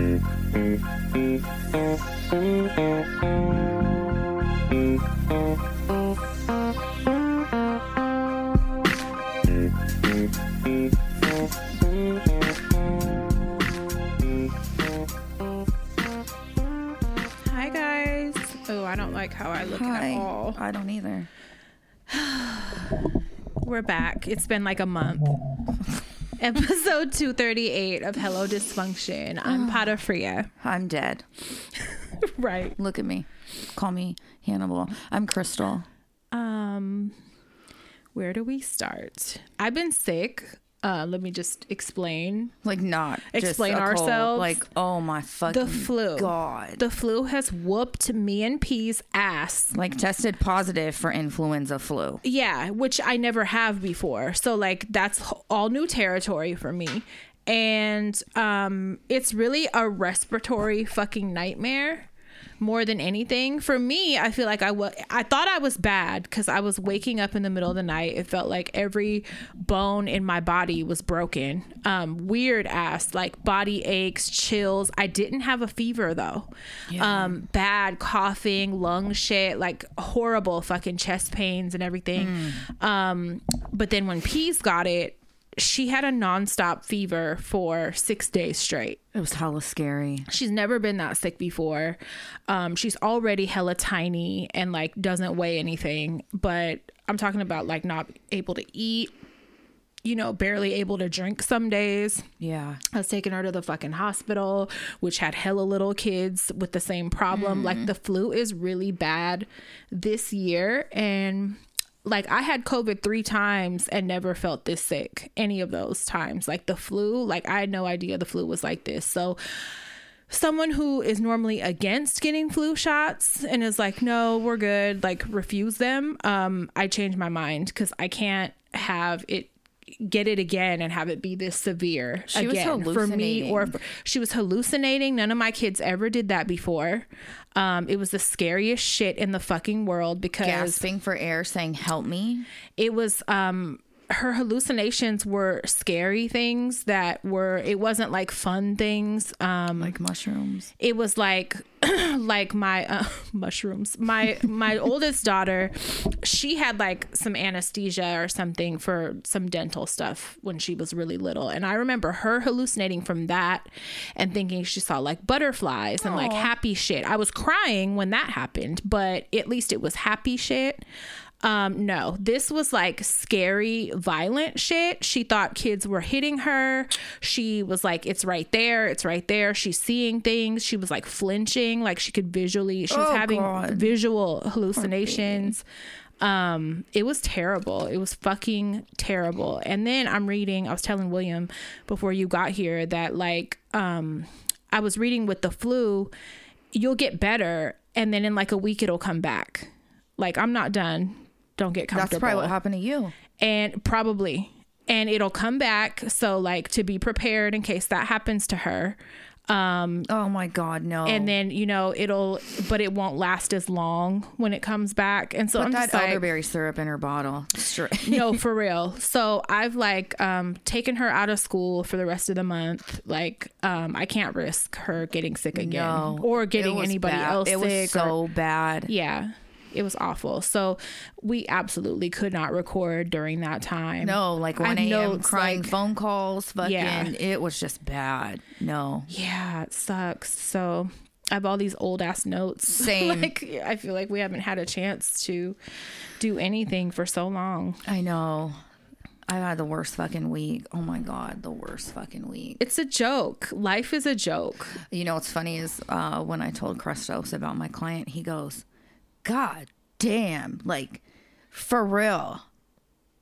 Hi guys. Oh, I don't like how I look at all. I don't either. We're back. It's been like a month. Episode 238 of Hello Dysfunction. I'm Pata Fria. I'm dead. Right. Look at me. Call me Hannibal. I'm Crystal. Um where do we start? I've been sick. Uh let me just explain. Like not Explain a cold. ourselves. Like oh my fucking The flu. God. The flu has whooped me and P's ass. like tested positive for influenza flu. Yeah, which I never have before. So like that's all new territory for me. And um it's really a respiratory fucking nightmare more than anything. For me, I feel like I was I thought I was bad cuz I was waking up in the middle of the night. It felt like every bone in my body was broken. Um weird ass like body aches, chills. I didn't have a fever though. Um bad coughing, lung shit, like horrible fucking chest pains and everything. Um but then when Peace got it, she had a nonstop fever for 6 days straight. It was hella scary. She's never been that sick before. Um, she's already hella tiny and like doesn't weigh anything. But I'm talking about like not able to eat, you know, barely able to drink some days. Yeah. I was taking her to the fucking hospital, which had hella little kids with the same problem. Like the flu is really bad this year. And like I had COVID three times and never felt this sick any of those times. Like the flu, like I had no idea the flu was like this. So someone who is normally against getting flu shots and is like, no, we're good, like refuse them. Um, I changed my mind because I can't have it get it again and have it be this severe She was again for me or hallucinating. for, she was hallucinating none of my kids ever did that before um it was the scariest shit in the fucking world because Gasping for air, saying "Help me." it was um her hallucinations were scary things that were it wasn't like fun things um Like mushrooms. it was like like my uh, mushrooms. My my oldest daughter she had like some anesthesia or something for some dental stuff when she was really little. And i remember her hallucinating from that and thinking she saw like butterflies and like happy shit. I was crying when that happened but at least it was happy shit um, no, this was like scary, violent shit. She thought kids were hitting her. She was like, it's right there, it's right there. She's seeing things. She was like flinching, like she could visually, she was Oh, having God. visual hallucinations. Um, it was terrible. It was fucking terrible. And then I'm reading, I was telling William before you got here that like um I was reading with the flu, you'll get better and then in like a week it'll come back. Like I'm not done. Don't get comfortable. That's probably what happened to you. And probably. And it'll come back. So like to be prepared in case that happens to her. Um Oh my God, no. and then you know it'll but it won't last as long when it comes back. And so put I'm that just like elderberry syrup in her bottle. Straight. no, for real. So I've like um taken her out of school for the rest of the month. Like um I can't risk her getting sick again No. or getting anybody bad. else It was sick. or- so bad. yeah, it was awful. So we absolutely could not record during that time. No, like 1 a.m. crying like- phone calls. Fucking, Yeah. it was just bad. No. Yeah, it sucks. So I have all these old ass notes. Same. like I feel like we haven't had a chance to do anything for so long. I know. I had the worst fucking week. Oh my God, the worst fucking week. It's a joke. Life is a joke. You know what's funny is uh, when I told Crestos about my client, he goes, God damn, like for real.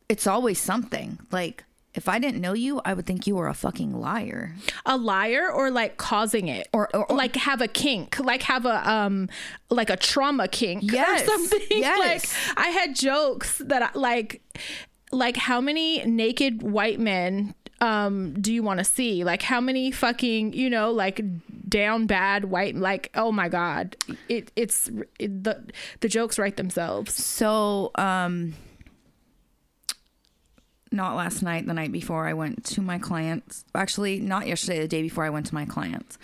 It's always something. Like, if I didn't know you, I would think you were a fucking liar. a liar or like causing it Or- or- or- like have a kink like have a um like a trauma kink Yes, or something yes. like i had jokes that I, like like how many naked white men um do you want to see like how many fucking you know like down bad white like oh my god it it's it, the the jokes write themselves So, um, not last night, the night before, I went to my clients. Actually, not yesterday, the day before I went to my clients.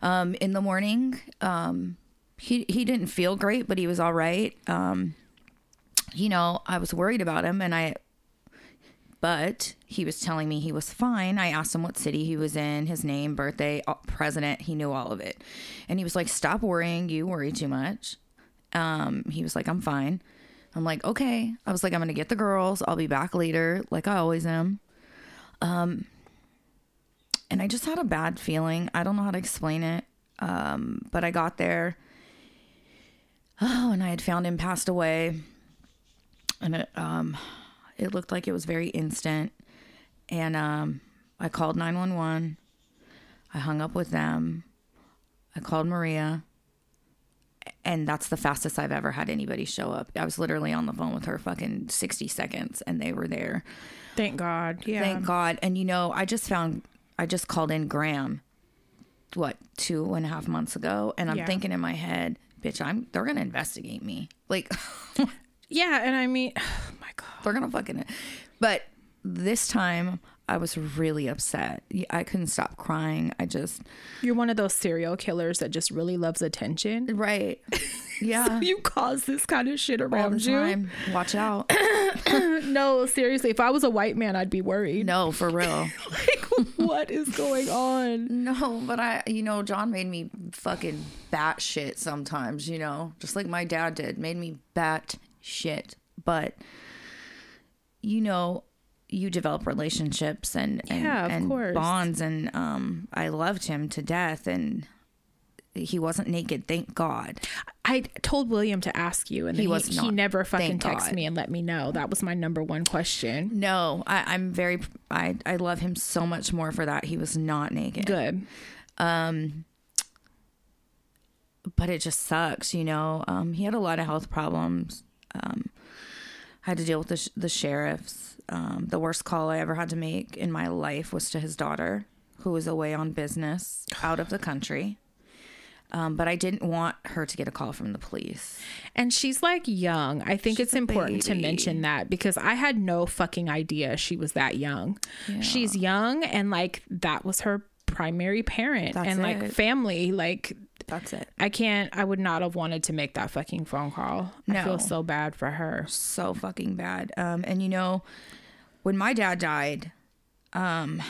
Um, in the morning, um, he he didn't feel great, but he was all right. Um, you know, I was worried about him, and I. But he was telling me he was fine. I asked him what city he was in, his name, birthday, uh, president. He knew all of it, and he was like, "Stop worrying. You worry too much." Um, he was like, "I'm fine." I'm like, "Okay." I was like, "I'm gonna get the girls. I'll be back later, like I always am." Um, and I just had a bad feeling. I don't know how to explain it. Um, but I got there. Oh, and I had found him passed away. And it um it looked like it was very instant. And um I called 911. I hung up with them. I called Maria. And that's the fastest I've ever had anybody show up. I was literally on the phone with her fucking 60 seconds and they were there. Thank God. Yeah. Thank God. And you know, I just found, I just called in Graham, what, two and a half months ago. And I'm Yeah. thinking in my head, bitch, I'm, they're going to investigate me. Like, Yeah, and I mean, God. they're to fucking, it. but this time I was really upset. I couldn't stop crying. I just, You're one of those serial killers that just really loves attention. right. Yeah. You cause this kind of shit around you. time. Watch out. No, seriously, if I was a white man, I'd be worried. No, for real. Like, what is going on? No, but I, you know, John made me fucking bat shit sometimes, you know, just like my dad did, made me bat shit. But, you know, you develop relationships and, and, Yeah, and course. bonds. And um, I loved him to death. And he wasn't naked, thank God. I told William to ask you, and He he, was he, not. never fucking texted me and let me know. That was my number one question. No, I, I'm very, I, I love him so much more for that. He was not naked. Good. Um. but it just sucks, you know. Um, he had a lot of health problems. Um, had to deal with the, sh- the sheriffs. Um, the worst call I ever had to make in my life was to his daughter, who was away on business out of the country. Um, but I didn't want her to get a call from the police. And she's like young. I think it's a important to mention that because I had no fucking idea she was that young. She's young and like that was her primary parent That's and like it. family. Like That's it. I can't I would not have wanted to make that fucking phone call. I feel so bad for her. so fucking bad. Um, and you know, when my dad died, um,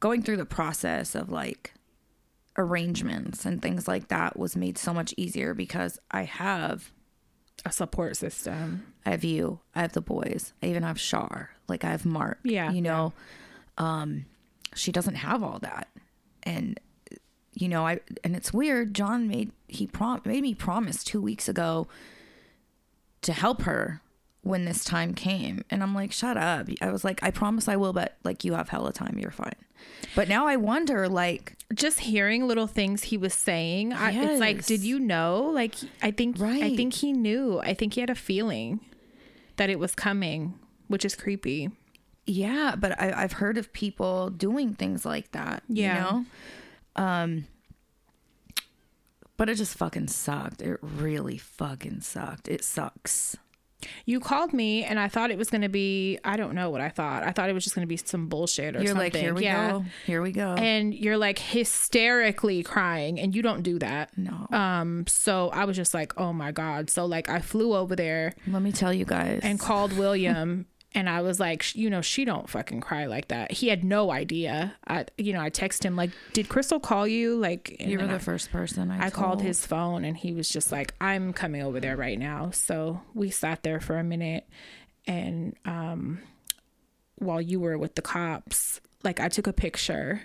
going through the process of like arrangements and things like that was made so much easier because I have A support system. I have you, I have the boys, I even have Shar, like I have Mark. Yeah, you know, um, she doesn't have all that, and you know, I and it's weird. John made he prom made me promise two weeks ago to help her when this time came, and I'm like, shut up. I was like, I promise I will, but like you have hella time, you're fine. But now I wonder, like, just hearing little things he was saying I, it's like did you know like i think right. i think he knew i think he had a feeling that it was coming which is creepy Yeah, but I, I've heard of people doing things like that. Yeah. You know? Um, but it just fucking sucked. It really fucking sucked. It sucks. you called me and i thought it was going to be i don't know what i thought i thought it was just going to be some bullshit or You're something like, here we yeah go. Here we go. and you're like hysterically crying and you don't do that no. um so i was just like oh my god so like i flew over there Let me tell you guys. and called William and I was like, you know, she don't fucking cry like that. He had no idea. I, you know, I texted him like, did Crystal call you? Like, you were the I, first person I, I called his phone and he was just like, I'm coming over there right now. So we sat there for a minute and um, while you were with the cops, like I took a picture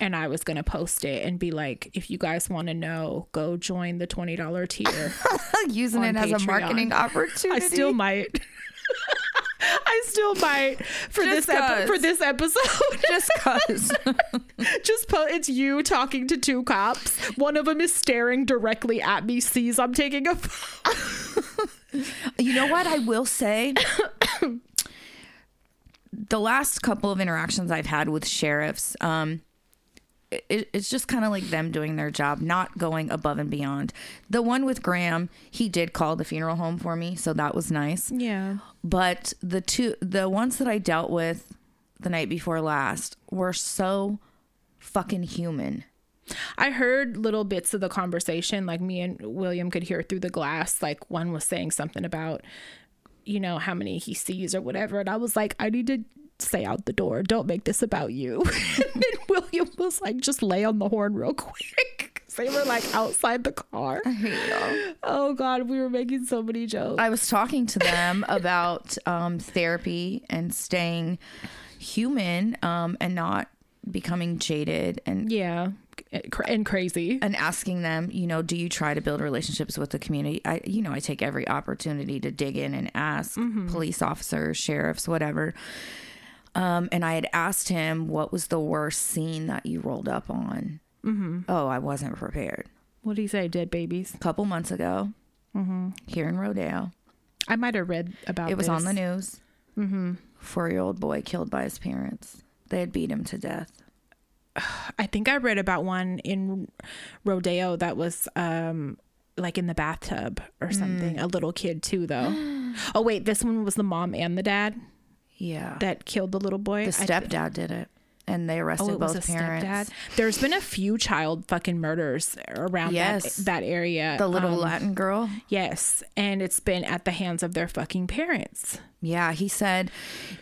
and I was gonna post it and be like, if you guys want to know, go join the twenty dollar tier. using it as a Patreon. marketing opportunity. I still might. I still might for Just this epi- for this episode. just cause. Just po- it's you talking to two cops. One of them is staring directly at me, sees I'm taking a. you know what I will say? the last couple of interactions I've had with sheriffs, um, it, it's just kind of like them doing their job, not going above and beyond. The one with Graham, he did call the funeral home for me, so that was nice. Yeah. But the two, the ones that I dealt with the night before last were so fucking human. I heard little bits of the conversation, like me and William could hear through the glass. Like one was saying something about, you know, how many he sees or whatever. And I was like, I need to stay out the door. Don't make this about you. and then William was like, just lay on the horn real quick. they were like outside the car. Oh God, we were making so many jokes. I was talking to them about um, therapy and staying human um, and not becoming jaded and yeah, and crazy. and asking them, you know, do you try to build relationships with the community? I, you know, I take every opportunity to dig in and ask police officers, sheriffs, whatever. Um, and I had asked him what was the worst scene that you rolled up on. Mm-hmm. Oh, I wasn't prepared. What did you say, dead babies? A couple months ago, mm-hmm. here in Rodeo, I might have read about it was on the news. Mm-hmm. Four-year-old boy killed by his parents. They had beat him to death. I think I read about one in Rodeo that was um like in the bathtub or something. Mm. A little kid too though. oh wait, this one was the mom and the dad Yeah, that killed the little boy. the stepdad did it, and they arrested Oh, both parents. stepdad. There's been a few child fucking murders around Yes. that that area. The little Um, Latin girl. yes, and it's been at the hands of their fucking parents. Yeah, he said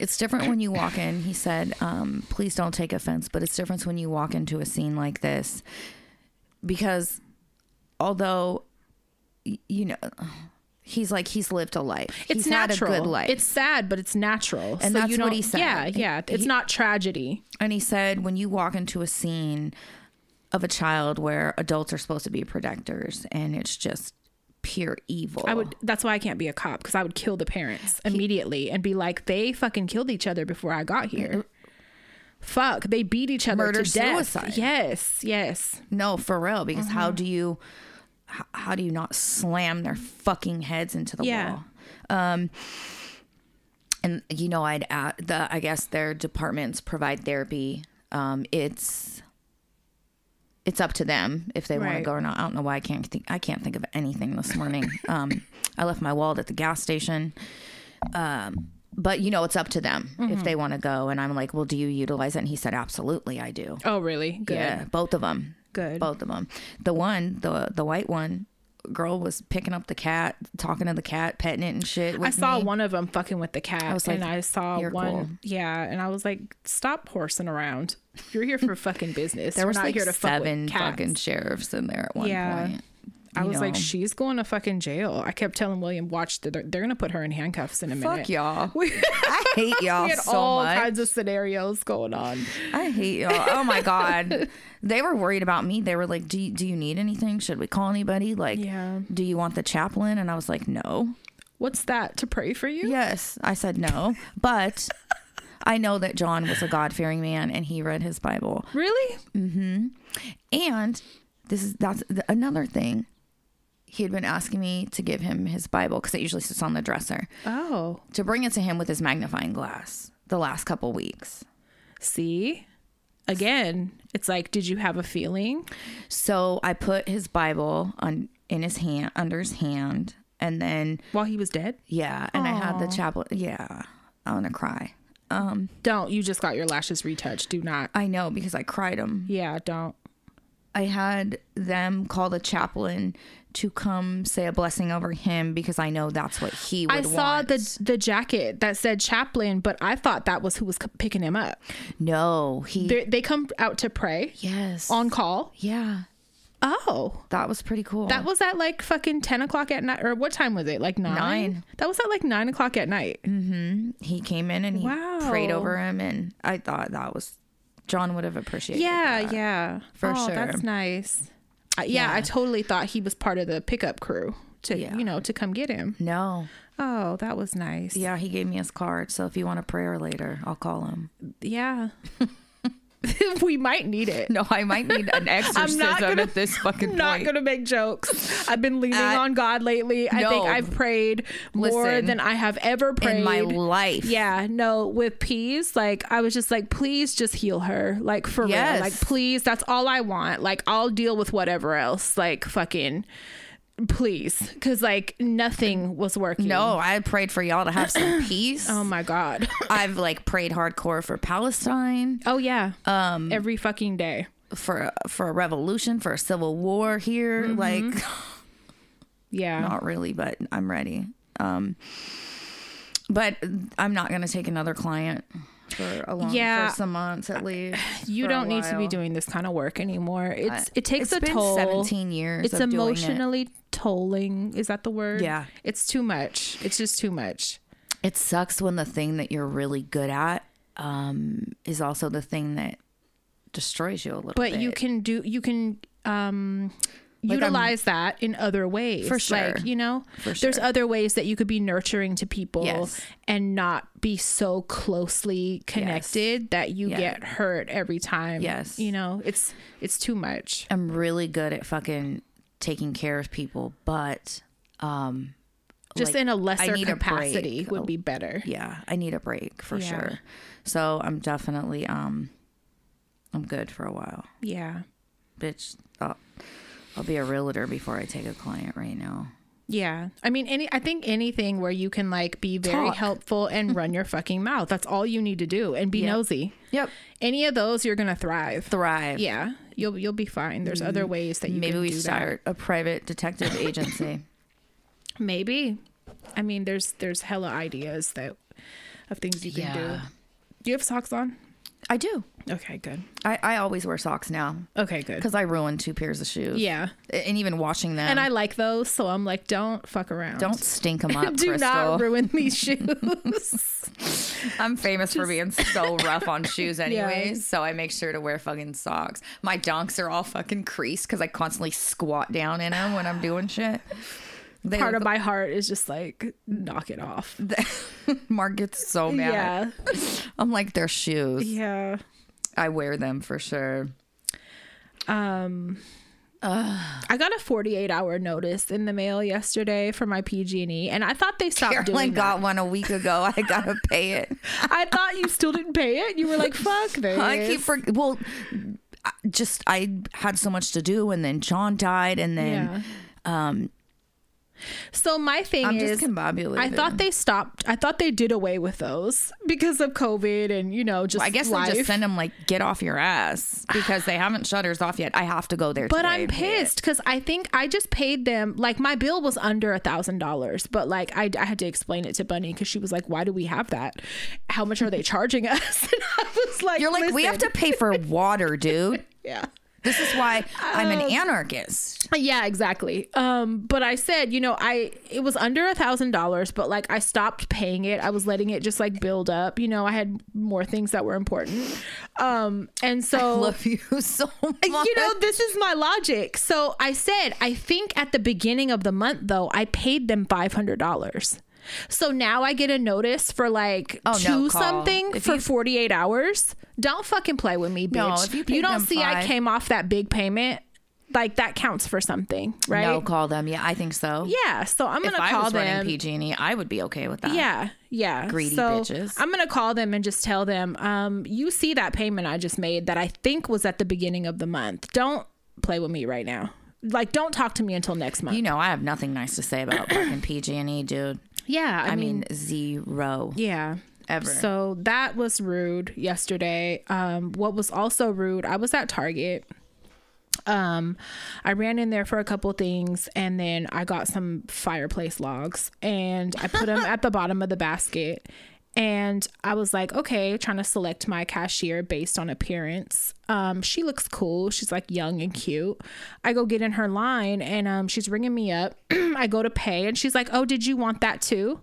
it's different when you walk in. He said, um, please don't take offense, but it's different when you walk into a scene like this because although, you know, he's like, he's lived a life. It's he's natural. had a good life. It's sad, but it's natural. And So that's what he said. Yeah, yeah. It's He- not tragedy. and he said, when you walk into a scene of a child where adults are supposed to be protectors and it's just pure evil. I would. That's why I can't be a cop because I would kill the parents immediately and be like, they fucking killed each other before I got here. Fuck, they beat each other Murder to death. suicide. Yes, yes. No, for real. Because Mm-hmm. how do you, how, how do you not slam their fucking heads into the Yeah. wall? Um, and you know, I'd add the. I guess their departments provide therapy. Um, it's it's up to them if they want to go or not. I don't know why I can't think. I can't think of anything this morning. um, I left my wallet at the gas station. Um, but you know, it's up to them Mm-hmm. if they want to go. And I'm like, well, do you utilize it? And he said, absolutely, I do. Oh, really? Good. Yeah, both of them. Good. Both of them. The one, the the white one, girl was picking up the cat, talking to the cat, petting it and shit. I saw me. one of them fucking with the cat, was like, and I saw one. cool." Yeah, and I was like, "Stop horsing around. You're here for fucking business. There We're was not like here to fuck seven with fucking sheriffs in there at one Yeah. point. I was like, "She's going to fucking jail." I kept telling William, "Watch, they're, they're gonna put her in handcuffs in a minute." Fuck y'all. We, I hate y'all we had so all much. kinds of scenarios going on. I hate y'all. Oh my god. They were worried about me. They were like, "Do you, do you need anything? Should we call anybody? Like, Yeah. do you want the chaplain?" And I was like, "No." What's that to pray for you? Yes, I said no, but I know that John was a God fearing man and he read his Bible. Really? Hmm. And this is that's the, another thing. He had been asking me to give him his Bible because it usually sits on the dresser Oh, to bring it to him with his magnifying glass the last couple weeks. see. Again, it's like, did you have a feeling? So I put his Bible on in his hand under his hand, and then while he was dead? yeah, and I had the chapel. Yeah, I want to cry. Um, Don't. You just got your lashes retouched. Do not. I know because I cried him. Yeah, don't. I had them call the chaplain to come say a blessing over him because I know that's what he would I saw want. the the jacket that said chaplain, but I thought that was who was picking him up. no, he They, they come out to pray yes on call. yeah, Oh, that was pretty cool. that was at like fucking ten o'clock at night, or what time was it? Like nine. Nine. That was at like nine o'clock at night. Mm-hmm. he came in and he Wow. prayed over him, and I thought that was John would have appreciated. Yeah, that. yeah, For oh, sure. That's nice. Uh, yeah, Yeah. I totally thought he was part of the pickup crew to Yeah. you know to come get him. No, Oh, that was nice. yeah, he gave me his card. So if you want a prayer later, I'll call him. yeah. we might need it. No, I might need an exorcism gonna- at this fucking point. I'm not gonna make jokes. I've been leaning Uh, on God lately. I no. think I've prayed more Listen, than I have ever prayed in my life. Yeah, no, with peace, like I was just like, please just heal her. Like for Yes. real. Like please, that's all I want. Like I'll deal with whatever else. Like fucking please. Cause like nothing was working. No, I prayed for y'all to have some peace. Oh my God. I've like prayed hardcore for Palestine. oh yeah. Um every fucking day. for for a revolution, for a civil war here. Mm-hmm. Like, Yeah. not really, but I'm ready. Um, but I'm not gonna take another client for a long Yeah. for some months at least. you don't need to be doing this kind of work anymore. It's it takes it's a been toll. 17 years. It's of doing it. emotionally tolling. Is that the word? Yeah. It's too much. It's just too much. It sucks when the thing that you're really good at um, is also the thing that destroys you a little bit. But bit. you can do you can um Like, I'm- utilize that in other ways. For sure. Like, you know, For sure. there's other ways that you could be nurturing to people Yes. and not be so closely connected that you Yeah. get hurt every time. Yes. You know, it's it's too much. I'm really good at fucking taking care of people, but um, Just like, in a lesser a capacity break. would be better. yeah, I need a break for Yeah. sure. So I'm definitely um, I'm good for a while, Yeah. bitch. I'll, I'll be a realtor before I take a client right now. Yeah. I mean any I think anything where you can like be very Talk. helpful and run your fucking mouth. That's all you need to do and be Yep. nosy. Yep, Any of those you're going to thrive. thrive. Yeah. You'll you'll be fine. There's other mm-hmm. ways that you Maybe can we start a private detective agency. Maybe. I mean there's there's hella ideas that of things you can do. Do you have socks on? I do. Okay, good. I, I always wear socks now Okay, good. because I ruined two pairs of shoes. Yeah. and even washing them. And I like those, so I'm like don't fuck around. don't stink them up. do Crystal. not ruin these shoes. I'm famous for being so rough on shoes, anyways. So I make sure to wear fucking socks. My donks are all fucking creased because I constantly squat down in them when I'm doing shit. They Part of my heart is just like knock it off. Mark gets so mad. Yeah. I'm like, they're shoes. Yeah. I wear them for sure. Um I got a 48 hour notice in the mail yesterday for my PG&E and I thought they stopped doing got that. one a week ago. I gotta pay it. I thought you still didn't pay it. You were like, "Fuck this." I keep for well, just I had so much to do, and then John died, and then yeah. um, So my thing I'm is. I thought they stopped. I thought they did away with those because of COVID and you know just I guess life. they just send them like get off your ass because they haven't shutters off yet. I have to go there. But I'm and pay it. pissed because I think I just paid them like my bill was under a thousand dollars, but like I, I had to explain it to Bunny because she was like, "Why do we have that? How much are they charging us?" And I was like, You're like we have to pay for water, dude. yeah." This is why I'm Um, an anarchist. Yeah, exactly. Um, but I said, you know, I it was under a thousand dollars, but like I stopped paying it. I was letting it just like build up. You know, I had more things that were important. Um, and so I Love you so much. you know, this is my logic. So I said, I think at the beginning of the month though, I paid them five hundred dollars. So now I get a notice for like Oh, no, two something If for you- 48 hours. Don't fucking play with me, bitch. No, if you paid don't see I came off that big payment. Like that counts for something, right? No, call them. Yeah, I think so. Yeah, so I'm gonna I call them. PG&E, I would be okay with that. Yeah, yeah. Greedy so bitches. I'm gonna call them and just tell them, um, you see that payment I just made that I think was at the beginning of the month. Don't play with me right now. Like, don't talk to me until next month. You know, I have nothing nice to say about fucking PG&E, dude. yeah, I, I mean, mean, zero. yeah. Ever. So that was rude yesterday. Um, what was also rude, I was at Target. Um, I ran in there for a couple things and then I got some fireplace logs and I put them at the bottom of the basket. And I was like, okay, trying to select my cashier based on appearance. Um, she looks cool. She's like young and cute. I go get in her line and um, she's ringing me up. I go to pay and she's like, oh, did you want that too?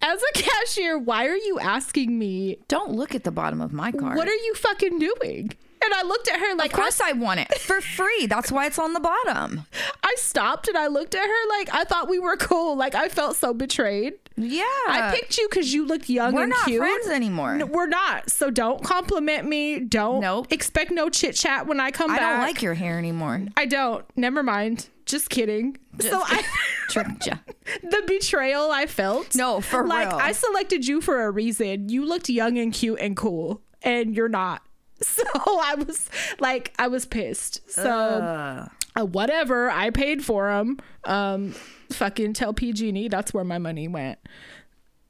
As a cashier, why are you asking me? Don't look at the bottom of my card. What are you fucking doing? And I looked at her like, Of course I want it for free. That's why it's on the bottom. I stopped and I looked at her like I thought we were cool. Like I felt so betrayed. Yeah. I picked you because you looked young We're and not cute. friends anymore. No, we're not. So don't compliment me. Don't Nope. expect no chit chat when I come I back. I don't like your hair anymore. I don't. Never mind. Just kidding. so I Tricked ya. the betrayal I felt. No, for like real. I selected you for a reason. You looked young and cute and cool, and you're not. So I was like, I was pissed. So uh, whatever, I paid for them. Um, fucking tell PG&E that's where my money went.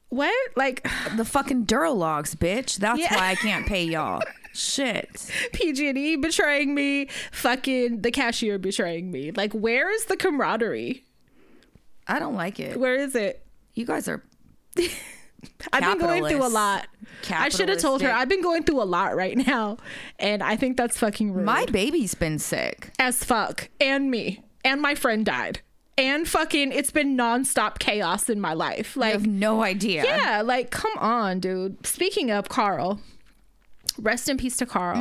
What? Like, the fucking Duralogs, bitch. That's Yeah. why I can't pay y'all. Shit. PG&E betraying me, fucking the cashier betraying me. Like where is the camaraderie? I don't like it. Where is it? You guys are I've been going through a lot. I should have told her I've been going through a lot right now, and I think that's fucking rude. my baby's been sick. as fuck, and me, and my friend died, and fucking it's been nonstop chaos in my life. I Like, have no idea. yeah, like come on, dude. Speaking of Carl, rest in peace to Carl.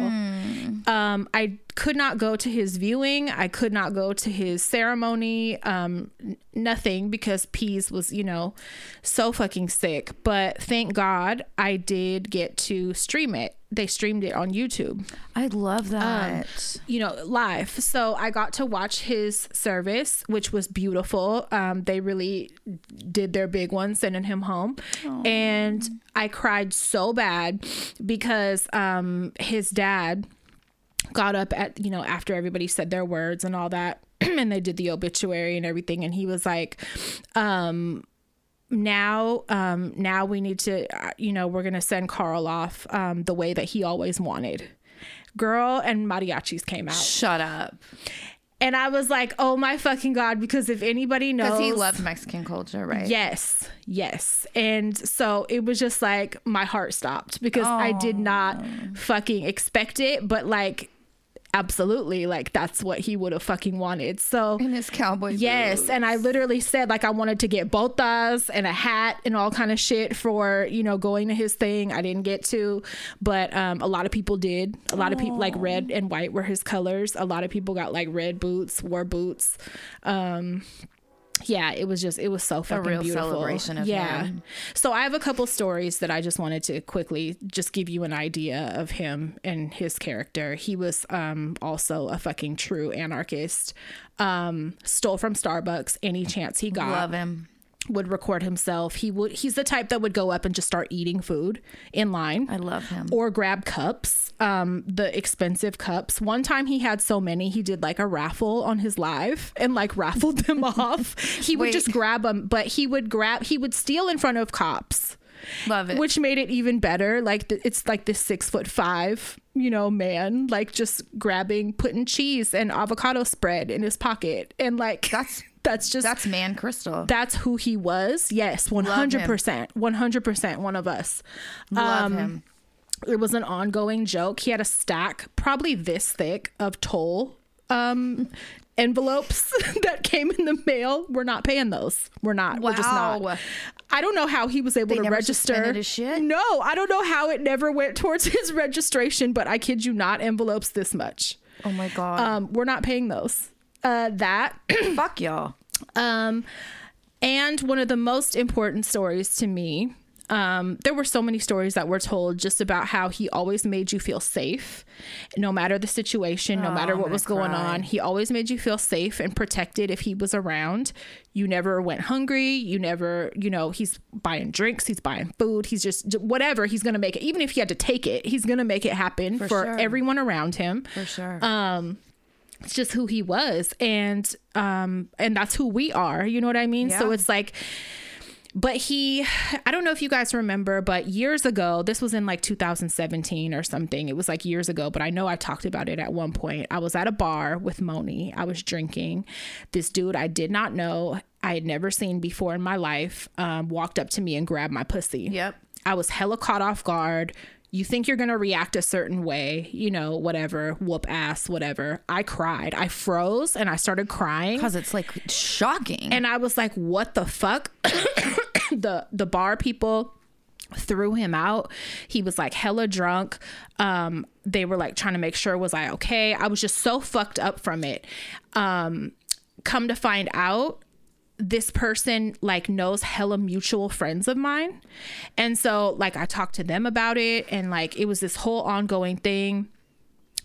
Um, I could not go to his viewing. I could not go to his ceremony. Um, nothing because Peas was, you know, so fucking sick. But thank God I did get to stream it. They streamed it on YouTube I love that. you know, live. So I got to watch his service, which was beautiful. Um, they really did their big one, sending him home. And I cried so bad because um, his dad got up at, you know, after everybody said their words and all that. and they did the obituary and everything. And he was like, um, now um now we need to uh, you know we're gonna send carl off um the way that he always wanted. Girl and mariachis came out. Shut up. and i was like oh my fucking god because if anybody knows Because he loved Mexican culture, right? yes yes. And so it was just like my heart stopped because i did not fucking expect it. But like absolutely like that's what he would have fucking wanted so In his cowboy Yes, boots. and I literally said like I wanted to get both botas and a hat and all kind of shit for you know going to his thing. I didn't get to, but um, a lot of people did. A lot of people like red and white were his colors. A lot of people got like red boots, wore boots. Um, yeah, it was just it was so fucking a real beautiful. celebration of yeah. him. So I have a couple stories that I just wanted to quickly just give you an idea of him and his character. He was um also a fucking true anarchist. Um stole from Starbucks any chance he got Love him. would record himself. He would he's the type that would go up and just start eating food in line I love him. or grab cups, um, the expensive cups. One time he had so many, he did like a raffle on his live and like raffled them off. He would Wait. just grab them, but he would grab, he would steal in front of cops, Love it. which made it even better. Like th- it's like this six foot five, you know, man, like just grabbing, putting cheese and avocado spread in his pocket, and like That's- that's just That's man crystal. that's who he was. Yes, one hundred percent, one hundred percent, one of us. Love um, him. It was an ongoing joke. He had a stack, probably this thick, of toll um, envelopes that came in the mail. We're not paying those. We're not. We're just Wow. not. I don't know how he was able They to register. No, I don't know how it never went towards his registration. But I kid you not, envelopes this much. Oh my god. Um, we're not paying those. Uh, that Fuck y'all. um, and one of the most important stories to me, um, there were so many stories that were told just about how he always made you feel safe, no matter the situation, no matter what was going on. He always made you feel safe and protected if he was around. You never went hungry. You never, you know, he's buying drinks, he's buying food, he's just whatever. He's gonna make it, even if he had to take it, he's gonna make it happen for, sure. everyone around him For sure. um it's just who he was and um and that's who we are you know what i mean so it's like but he i don't know if you guys remember but years ago this was in like 2017 or something. It was like years ago but i know i talked about it at one point. I was at a bar with moni. I was drinking. This dude i did not know i had never seen before in my life um, walked up to me and grabbed my pussy. Yep. I was hella caught off guard. You think you're gonna react a certain way, you know, whatever, whoop ass, whatever. I cried. I froze and I started crying. Because it's like shocking. And I was like, what the fuck? the the bar people threw him out. He was like hella drunk. Um, they were like trying to make sure was I okay. I was just so fucked up from it. Um, come to find out, this person like knows hella mutual friends of mine. And so like I talked to them about it and like it was this whole ongoing thing.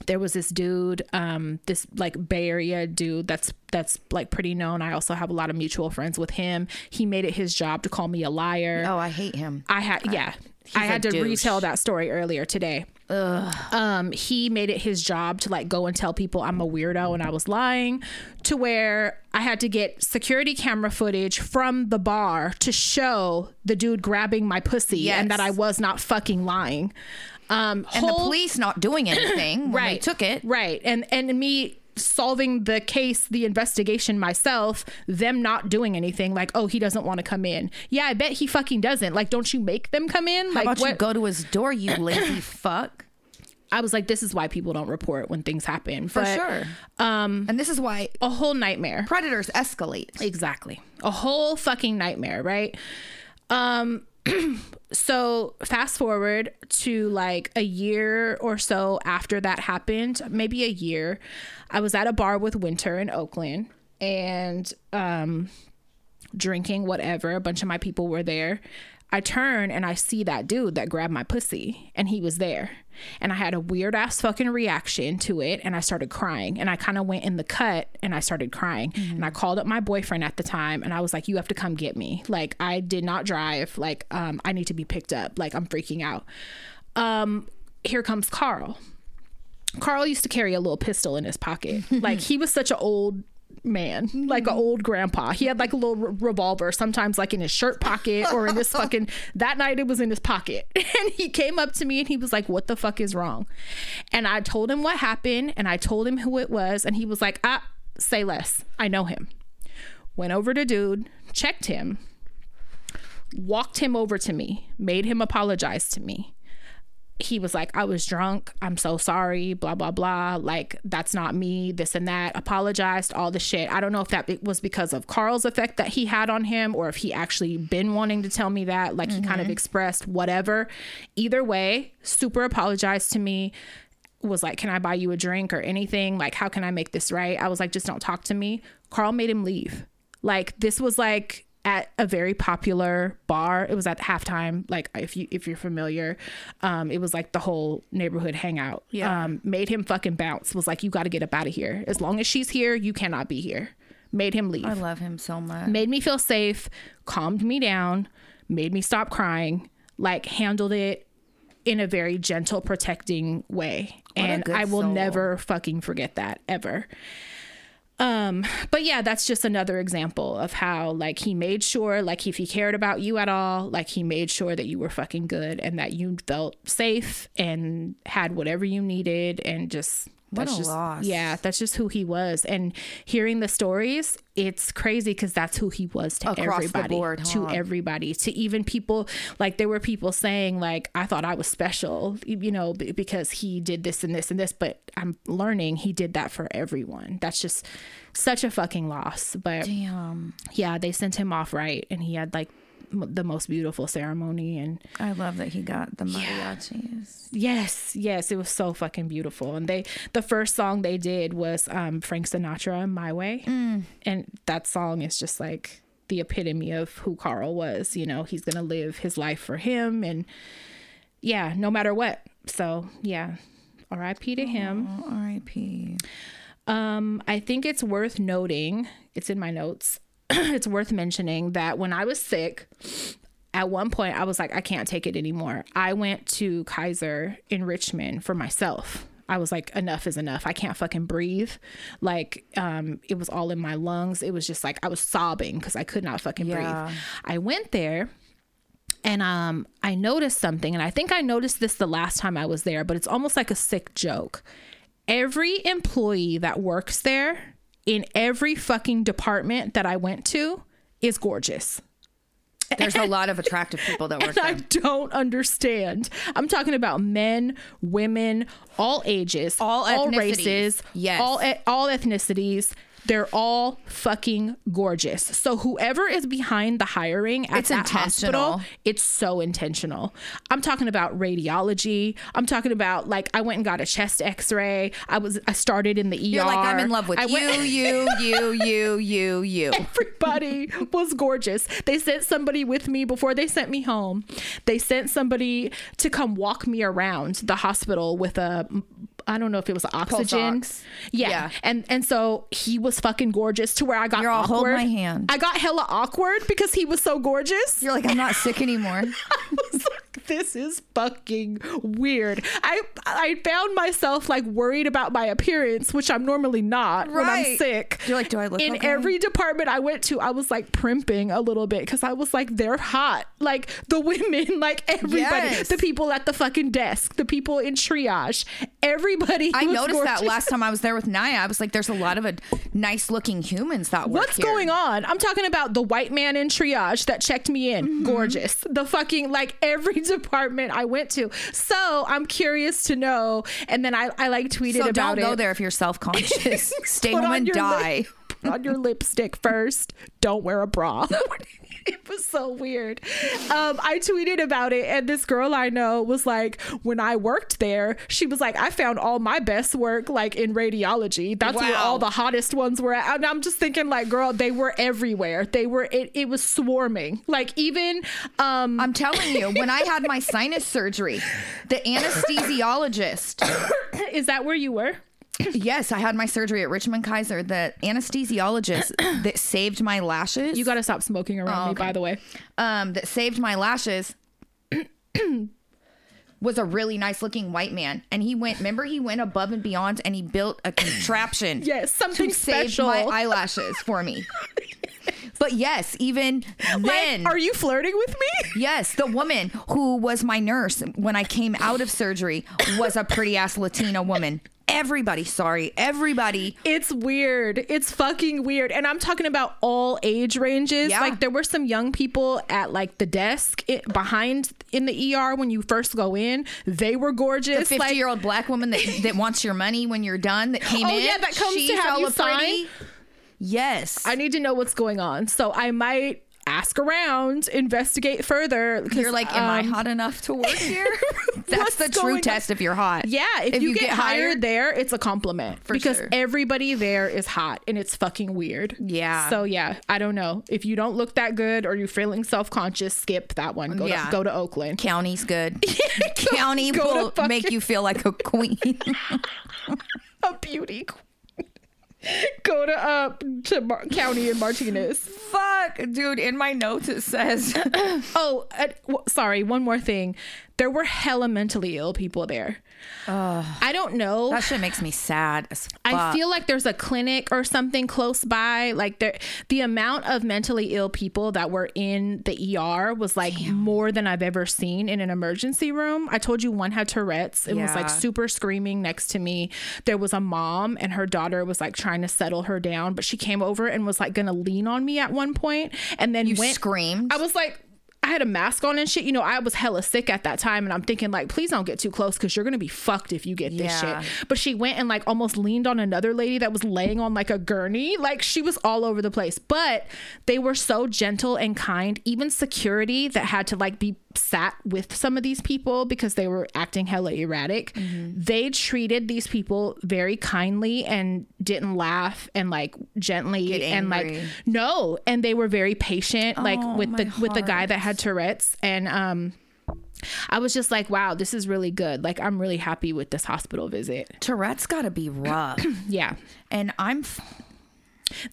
There was this dude um this like bay area dude that's that's like pretty known. I also have a lot of mutual friends with him. He made it his job to call me a liar. Oh, I hate him. i had yeah i had to douche. retell that story earlier today um he made it his job to like go and tell people i'm a weirdo and i was lying to where i had to get security camera footage from the bar to show the dude grabbing my pussy Yes. and that i was not fucking lying Um, and the police not doing anything when they took it. right and and me solving the case the investigation myself them not doing anything like oh he doesn't want to come in yeah i bet he fucking doesn't like don't you make them come in How like about you go to his door, you lazy fuck? i was like this is why people don't report when things happen For But sure. Um, and this is why a whole nightmare predators escalate. Exactly. A whole fucking nightmare, right? Um so fast forward to like a year or so after that happened, maybe a year, I was at a bar with Winter in Oakland and um drinking whatever, a bunch of my people were there. I turn and I see that dude that grabbed my pussy and he was there. And I had a weird ass fucking reaction to it and I started crying. And I kind of went in the cut and I started crying. And I called up my boyfriend at the time and I was like, You have to come get me. Like, I did not drive. Like, um, I need to be picked up. Like, I'm freaking out. Um, here comes Carl. Carl used to carry a little pistol in his pocket. like, he was such an old man, like an old grandpa. He had like a little re- revolver, sometimes like in his shirt pocket or in his fucking. That night it was in his pocket, and he came up to me and he was like, "What the fuck is wrong?" And I told him what happened, and I told him who it was, and he was like, "Ah, say less. I know him." Went over to dude, checked him, walked him over to me, made him apologize to me he was like, I was drunk. I'm so sorry, blah, blah, blah. Like, that's not me, this and that. Apologized, all the shit. I don't know if that was because of Carl's effect that he had on him or if he actually been wanting to tell me that. Like, he kind of mm-hmm. expressed whatever. Either way, super apologized to me. Was like, Can I buy you a drink or anything? Like, how can I make this right? I was like, Just don't talk to me. Carl made him leave. Like, this was like, at a very popular bar. It was at halftime. Like if you if you're familiar, um, it was like the whole neighborhood hangout. Yeah. Um, made him fucking bounce. Was like, you got to get up out of here. As long as she's here, you cannot be here. Made him leave. I love him so much. made me feel safe. Calmed me down. Made me stop crying. Like handled it in a very gentle, protecting way. What and I will soul. never fucking forget that ever. Um, but yeah, that's just another example of how like he made sure, like if he cared about you at all, like he made sure that you were fucking good and that you felt safe and had whatever you needed and just What that's a just, loss. Yeah, that's just who he was. And hearing the stories, it's crazy because that's who he was to Across everybody. board, To huh? everybody. To even people like there were people saying like I thought I was special, you know, b- because he did this and this and this. But I'm learning he did that for everyone. That's just such a fucking loss. But Damn. yeah, they sent him off right, and he had like the most beautiful ceremony and I love that he got the mariachis. Yes, yes, it was so fucking beautiful. And they the first song they did was um Frank Sinatra, My Way. And that song is just like the epitome of who Carl was, you know, he's going to live his life for him and yeah, no matter what. So, yeah. RIP to him. Oh, R.I.P. Um, I think it's worth noting, it's in my notes. it's worth mentioning that when I was sick, at one point I was like, I can't take it anymore. I went to Kaiser in Richmond for myself. I was like, enough is enough. I can't fucking breathe. Like, um, it was all in my lungs. It was just like I was sobbing because I could not fucking Yeah. breathe. I went there and um I noticed something and I think I noticed this the last time I was there, but it's almost like a sick joke. Every employee that works there in every fucking department that I went to is gorgeous. There's a lot of attractive people that work I there. don't understand. I'm talking about men, women, all ages, All all races, Yes. all all ethnicities. They're all fucking gorgeous. So whoever is behind the hiring at It's that hospital, it's so intentional. I'm talking about radiology. I'm talking about like I went and got a chest X-ray. I was I started in the ER. You're like, I'm in love with I you, went- you, you, you, you, you. everybody was gorgeous. They sent somebody with me before they sent me home. They sent somebody to come walk me around the hospital with a I don't know if it was oxygen. Yeah. Yeah. And and so he was fucking gorgeous to where I got You're all, awkward. "Hold my hand." I got hella awkward because he was so gorgeous. You're like, I'm not sick anymore. I was like, this is fucking weird. I I found myself like worried about my appearance, which I'm normally not when I'm sick. You're like, do I look in okay? every department I went to, I was like primping a little bit because I was like, they're hot. Like the women, like everybody, Yes. the people at the fucking desk, the people in triage, everybody. I was noticed that last time I was there with Naya. I was like, there's a lot of uh, nice looking humans that work What's here. going on? I'm talking about the white man in triage that checked me in. Mm-hmm. Gorgeous. The fucking like every department I went to. So I'm curious to know. And then I, I like tweeted So about don't go there if you're self conscious. Stay home and die. On your lipstick first. Don't wear a bra. it was so weird. Um, I tweeted about it, and this girl I know was like, when I worked there, she was like, I found all my best work like in radiology. That's where all the hottest ones were at. And I'm just thinking, like, girl, they were everywhere. They were. It, it was swarming. Like even. Um, I'm telling you, when I had my sinus surgery, the anesthesiologist, is that where you were? yes, I had my surgery at Richmond Kaiser. The anesthesiologist that saved my lashes, You got to stop smoking around me, okay. by the way. um, that saved my lashes was a really nice looking white man. And he went, remember, he went above and beyond and he built a contraption Yes, something to save my eyelashes for me. But yes, even then, Like, are you flirting with me? yes, the woman who was my nurse when I came out of surgery was a pretty ass Latina woman. Everybody, sorry, everybody. It's weird. It's fucking weird. And I'm talking about all age ranges. Yeah. Like there were some young people at like the desk i behind in the ER when you first go in. They were gorgeous The gorgeous. 50 like, year old black woman that, that wants your money when you're done that came Oh, in. yeah, that comes to have you sign? Yes. I need to know what's going on. So I might ask around, investigate further. You're like, am I um, hot enough to work here? That's the true on? test if you're hot. Yeah, if, you, get, hired, there, it's a compliment because sure. everybody there is hot and it's fucking weird. Yeah. So yeah, I don't know if you don't look that good or you're feeling self conscious, skip that one. Go Yeah. to go to Oakland. County's good. County go will fucking- make you feel like a queen. a beauty queen. Go to uh to Mar- county in Martinez. Fuck, dude. In my notes it says Oh, uh, w- sorry. One more thing. There were hella mentally ill people there. I don't know. that shit makes me sad. I feel like there's a clinic or something close by. Like there, the amount of mentally ill people that were in the ER was like more than I've ever seen in an emergency room. I told you one had Tourette's. It was like super screaming next to me. There was a mom and her daughter was like trying to settle her down, but she came over and was like gonna lean on me at one point, and then you went. screamed. I was like, had a mask on and shit. You know, I was hella sick at that time, and I'm thinking like, please don't get too close because you're gonna be fucked if you get this Yeah. shit. But she went and like almost leaned on another lady that was laying on like a gurney. Like she was all over the place. But they were so gentle and kind. Even security that had to like be sat with some of these people because they were acting hella erratic. Mm-hmm. They treated these people very kindly and didn't laugh and like gently Get and like no. And they were very patient, like Oh, with the my with the guy that had Tourette's and um. I was just like, wow, this is really good. Like, I'm really happy with this hospital visit. Tourette's got to be rough, Yeah. and I'm f-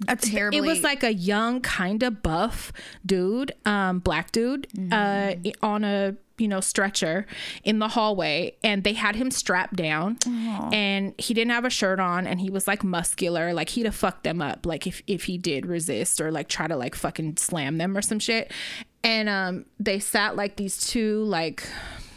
a terribly. It was like a young, kind of buff dude, um, black dude, uh, on a you know stretcher in the hallway, and they had him strapped down, and he didn't have a shirt on, and he was like muscular, like he'd have fucked them up, like if if he did resist or like try to like fucking slam them or some shit, and um, they sat like these two like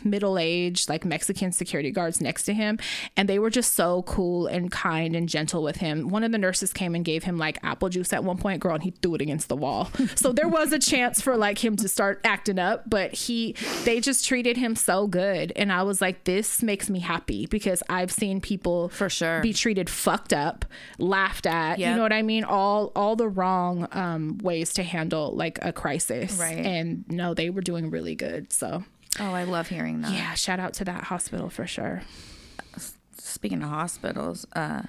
middle-aged like mexican security guards next to him and they were just so cool and kind and gentle with him. One of the nurses came and gave him like apple juice at one point girl and he threw it against the wall. So there was a chance for like him to start acting up but he they just treated him so good and i was like this makes me happy because i've seen people For sure. be treated fucked up laughed at you know what i mean? All all the wrong um ways to handle like a crisis. Right. and no they were doing really good so oh, I love hearing that. yeah, shout out to that hospital for sure. Speaking of hospitals, uh,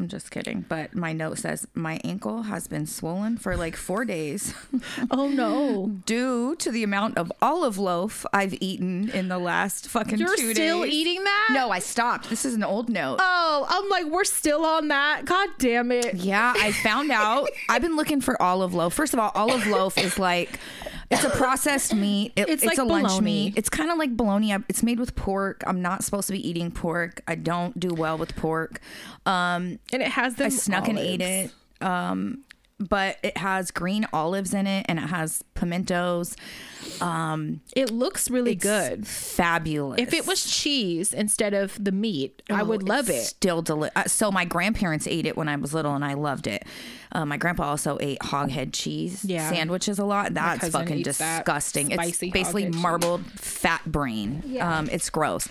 I'm just kidding, but my note says my ankle has been swollen for like four days Oh no. due to the amount of olive loaf I've eaten in the last fucking You're still days. eating that? No, I stopped. This is an old note. Oh, I'm like, we're still on that. God damn it. Yeah, I found out. I've been looking for olive loaf. First of all, olive loaf is like It's a processed meat. It- It's it's, like a lunch bologna. meat. It's kind of like bologna. It's made with pork. I'm not supposed to be eating pork. I don't do well with pork. Um, and it has them. I snuck and ate it. Um, but it has green olives in it, and it has pimentos. It looks really It's good. fabulous. If it was cheese instead of the meat, I Oh, would love it's it. Still delicious. So my grandparents ate it when I was little, and I loved it. Uh, my grandpa also ate hoghead cheese Yeah. sandwiches a lot. That's fucking eats that disgusting. It's basically hoghead cheese. marbled fat brain. Yeah. Um, it's gross.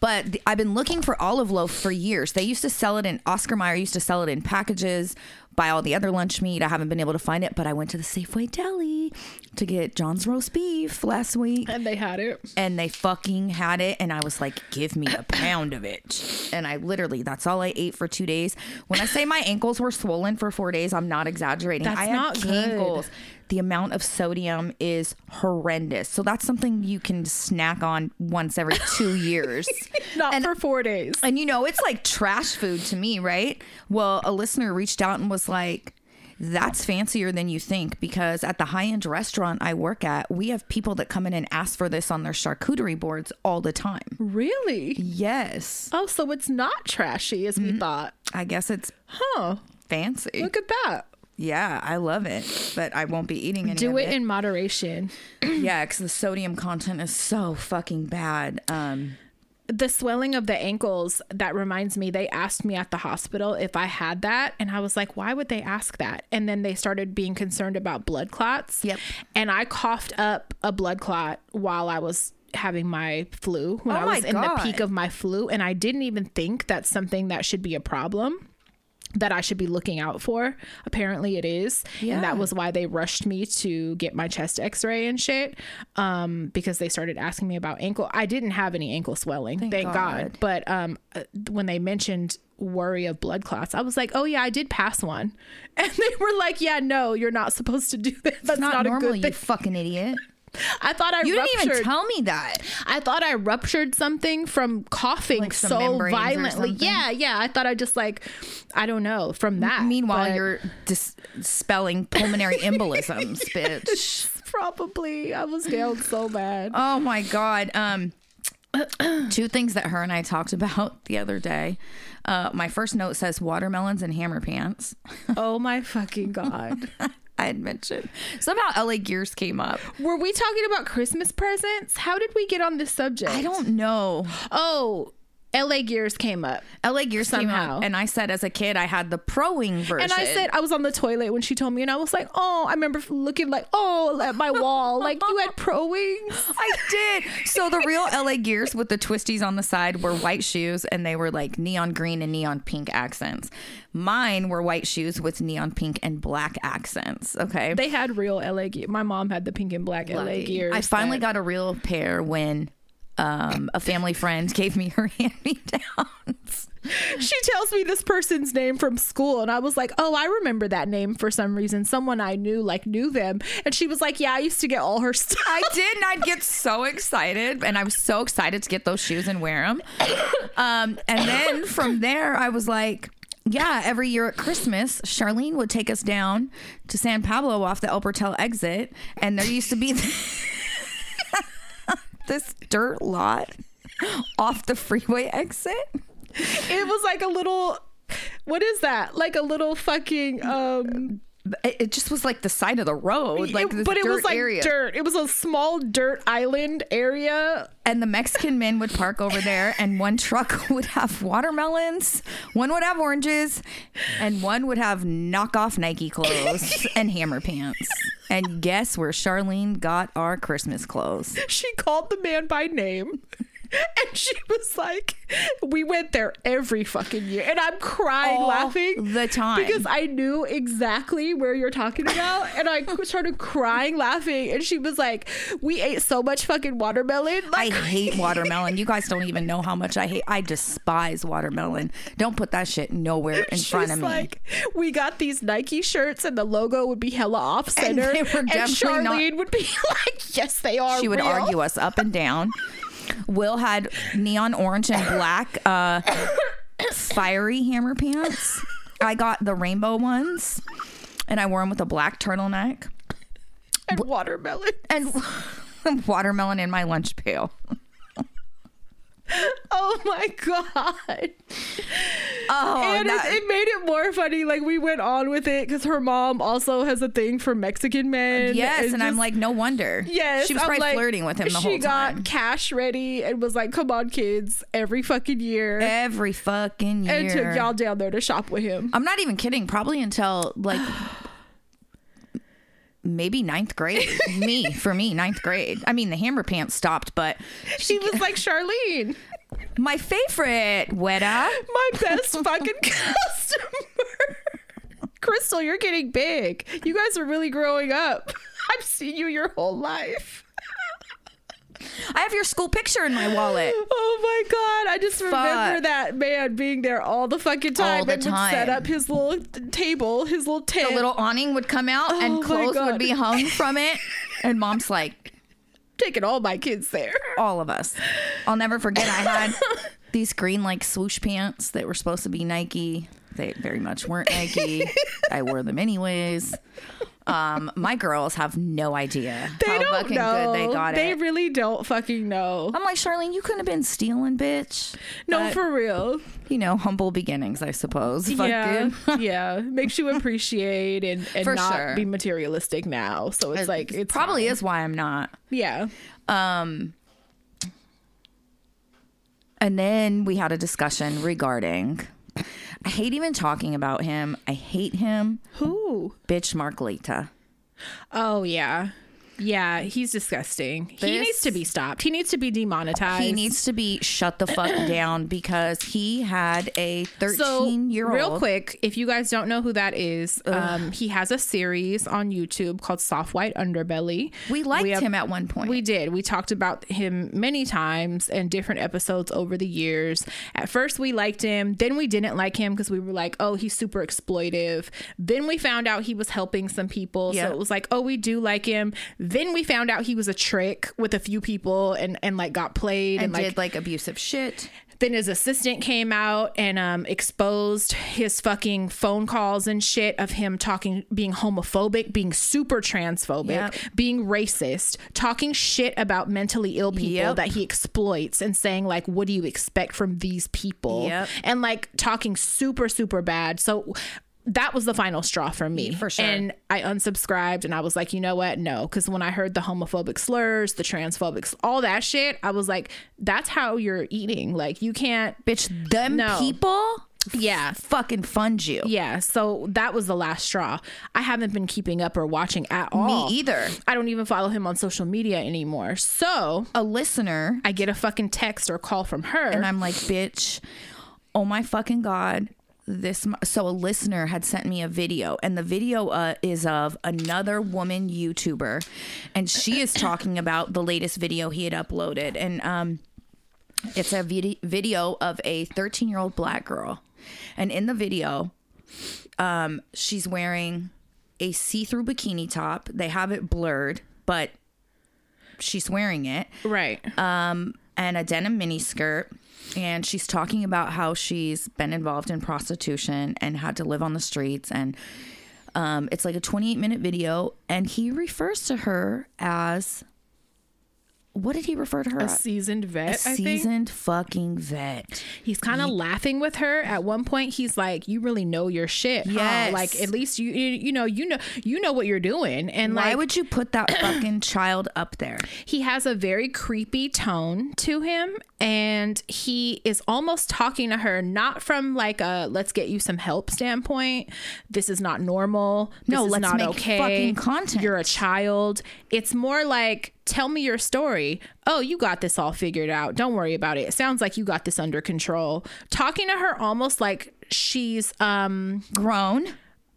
But the, I've been looking for olive loaf for years. They used to sell it in Oscar Mayer used to sell it in packages. Buy all the other lunch meat. I haven't been able to find it, but I went to the Safeway deli to get John's roast beef last week And they had it. and they fucking had it and i was like give me a pound of it and i literally that's all i ate for two days when i say my ankles were swollen for four days i'm not exaggerating That's i had not good. The amount of sodium is horrendous so that's something you can snack on once every two years Not And- for four days. and you know, it's like trash food to me, right? Well, a listener reached out and was like, that's fancier than you think because at the high end restaurant I work at, we have people that come in and ask for this on their charcuterie boards all the time. Really? Yes. Oh, so it's not trashy as we thought. I guess it's Huh. fancy. Look at that. Yeah, I love it, but I won't be eating any Do of it in moderation. yeah, because the sodium content is so fucking bad. Um, the swelling of the ankles that reminds me they asked me at the hospital if i had that and i was like why would they ask that and then they started being concerned about blood clots Yep. and i coughed up a blood clot while i was having my flu when Oh i was in the peak of my flu and i didn't even think that's something that should be a problem that I should be looking out for. Apparently it is. Yeah. And that was why they rushed me to get my chest x-ray and shit. Um, because they started asking me about ankle. I didn't have any ankle swelling, thank, God. God. But um uh, when they mentioned worry of blood clots, I was like, "Oh yeah, I did pass one." And they were like, "Yeah, no, you're not supposed to do that. That's not, not, normal, a good you fucking idiot. I thought I You didn't even tell me that. I thought I ruptured something from coughing Like so violently. Yeah, yeah. I thought I just like I don't know, from that. Meanwhile, but- you're dis- spelling pulmonary embolisms, bitch. Probably. I was down so bad. Oh my god. Um two things that her and I talked about the other day. Uh my first note says watermelons and hammer pants. oh my fucking god. I had mentioned. Somehow LA Gears came up. Were we talking about Christmas presents? How did we get on this subject? I don't know. Oh, LA Gears came up. LA Gears Somehow. and I said as a kid I had the pro wing version. And I said I was on the toilet when she told me, and I was like, "Oh!" I remember looking like, "Oh!" at my wall, like you had pro wings. I did. So the real LA Gears with the twisties on the side were white shoes and they were like neon green and neon pink accents. Mine were white shoes with neon pink and black accents. Okay. They had real LA gear. My mom had the pink and black LA gears. I finally that- got a real pair when um, a family friend gave me her hand me downs. she tells me this person's name from school and i was like oh i remember that name for some reason someone i knew like knew them and she was like yeah i used to get all her stuff I did, and I'd get so excited, and I was so excited to get those shoes and wear them. Um, and then from there, I was like, yeah, every year at Christmas, Charlene would take us down to San Pablo off the El Portal exit, and there used to be this dirt lot off the freeway exit. it was like a little what is that like a little fucking um It, just was like the side of the road, like this but it dirt was like area. dirt it was a small dirt island area and the Mexican men would park over there, and one truck would have watermelons, one would have oranges, and one would have knockoff Nike clothes and hammer pants. And guess where Charlene got our Christmas clothes? she called the man by name and she was like we went there every fucking year and i'm crying All laughing the time. because i knew exactly where you're talking about and i started crying laughing and she was like we ate so much fucking watermelon I hate watermelon. You guys don't even know how much I hate. I despise watermelon. Don't put that shit nowhere in She front of me. like, we got these Nike shirts, and the logo would be hella off center, were and definitely not- Charlene would be like, "Yes, they are." she would real." argue us up and down. Will had neon orange and black uh, fiery hammer pants. I got the rainbow ones, and I wore them with a black turtleneck. and watermelon. and watermelon in my lunch pail. Oh my god. Oh, and that- it, it made it more funny. Like we went on with it because her mom also has a thing for Mexican men. yes, and I'm like, no wonder. Yes, she was I'm probably like- flirting with him the whole time. She got cash ready and was like, "Come on, kids, every fucking year," Every fucking year. and took y'all down there to shop with him. I'm not even kidding. Probably until like maybe ninth grade. me for me, ninth grade. I mean, the hammer pants stopped, but She was like, "Charlene, my favorite Weta. my best fucking customer." Crystal, you're getting big. You guys are really growing up. I've seen you your whole life. I have your school picture in my wallet. Oh my god! I just remember Fuck. that man being there all the fucking time All the and would set up his little table, his little tent. The little awning would come out Oh and clothes would be hung from it. And mom's like, taking all my kids there. all of us. I'll never forget. I had these green like swoosh pants that were supposed to be Nike. They very much weren't Nike. I wore them anyways. Um, my girls have no idea They how don't fucking know. good they got They it. They really don't fucking know. I'm like Charlene, you couldn't have been stealing, bitch. No, But, for real. you know, humble beginnings, I suppose. Yeah, yeah. Makes you appreciate and, and For not sure. be materialistic now. So it's like it's probably fine. is why I'm not. Yeah. Um, and then we had a discussion regarding. I hate even talking about him. I hate him. Who? Bitch, Mark Laita. Oh yeah. Yeah, he's disgusting. he This- needs to be stopped. He needs to be demonetized. He needs to be shut the fuck down because he had a 13 so year old. real quick if you guys don't know who that is um, he has a series on youtube called soft white underbelly We liked have- him at one point. We did. We talked about him many times in different episodes over the years. At first, we liked him. Then we didn't like him because we were like, oh, he's super exploitive. Then we found out he was helping some people. Yeah. So it was like, oh, we do like him. Then we found out he was a trick with a few people and, and like got played and, and like did like abusive shit. then his assistant came out and um, exposed his fucking phone calls and shit of him talking, being homophobic, being super transphobic, Yep. being racist, talking shit about mentally ill people Yep. that he exploits and saying, like, what do you expect from these people? Yep. And like talking super, super bad. So that was the final straw for me. For sure. And I unsubscribed and I was like, you know what? No. Because when I heard the homophobic slurs, the transphobic, all that shit, I was like, that's how you're eating. Like, you can't. Bitch, them No. people Yeah. fucking fund you. Yeah. So that was the last straw. I haven't been keeping up or watching at all. Me either. I don't even follow him on social media anymore. So A listener I get a fucking text or call from her. and I'm like, bitch, oh my fucking god. This so a listener had sent me a video, and the video uh, is of another woman YouTuber, and she is talking about the latest video he had uploaded, and um, it's a vid- video of a 13 year old black girl, and in the video, um, she's wearing a see through bikini top. They have it blurred, but she's wearing it right. um, and a denim mini skirt. And she's talking about how she's been involved in prostitution and had to live on the streets. And um, it's like a 28 minute video. And he refers to her as what did he refer to her a as? seasoned vet, A I think. seasoned fucking vet. He's kind of laughing with her. At one point, he's like, "You really know your shit, huh? Like at least you, you, you know, you know, you know what you're doing." And Why like, would you put that fucking child up there? he has a very creepy tone to him and he is almost talking to her not from like a let's get you some help standpoint. This is not normal. This No, is let's not make okay. fucking content. you're a child. It's more like tell me your story. Oh you got this all figured out. Don't worry about it. It sounds like you got this under control. Talking to her almost like she's um Grown.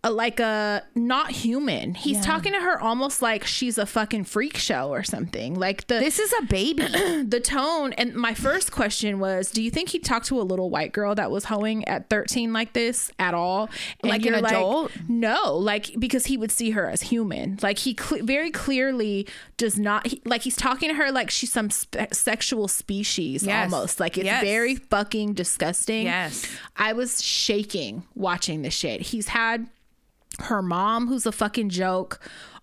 A, like a not human he's talking to her almost like she's a fucking freak show or something like the This is a baby. the tone and my first question was do you think he talked to a little white girl that was hoeing at 13 like this at all and Like an you're adult? no like because he would see her as human like he cle very clearly does not he, like he's talking to her like she's some spe- sexual species Yes. almost like it's Yes. very fucking disgusting Yes. i was shaking watching this shit he's had her mom who's a fucking joke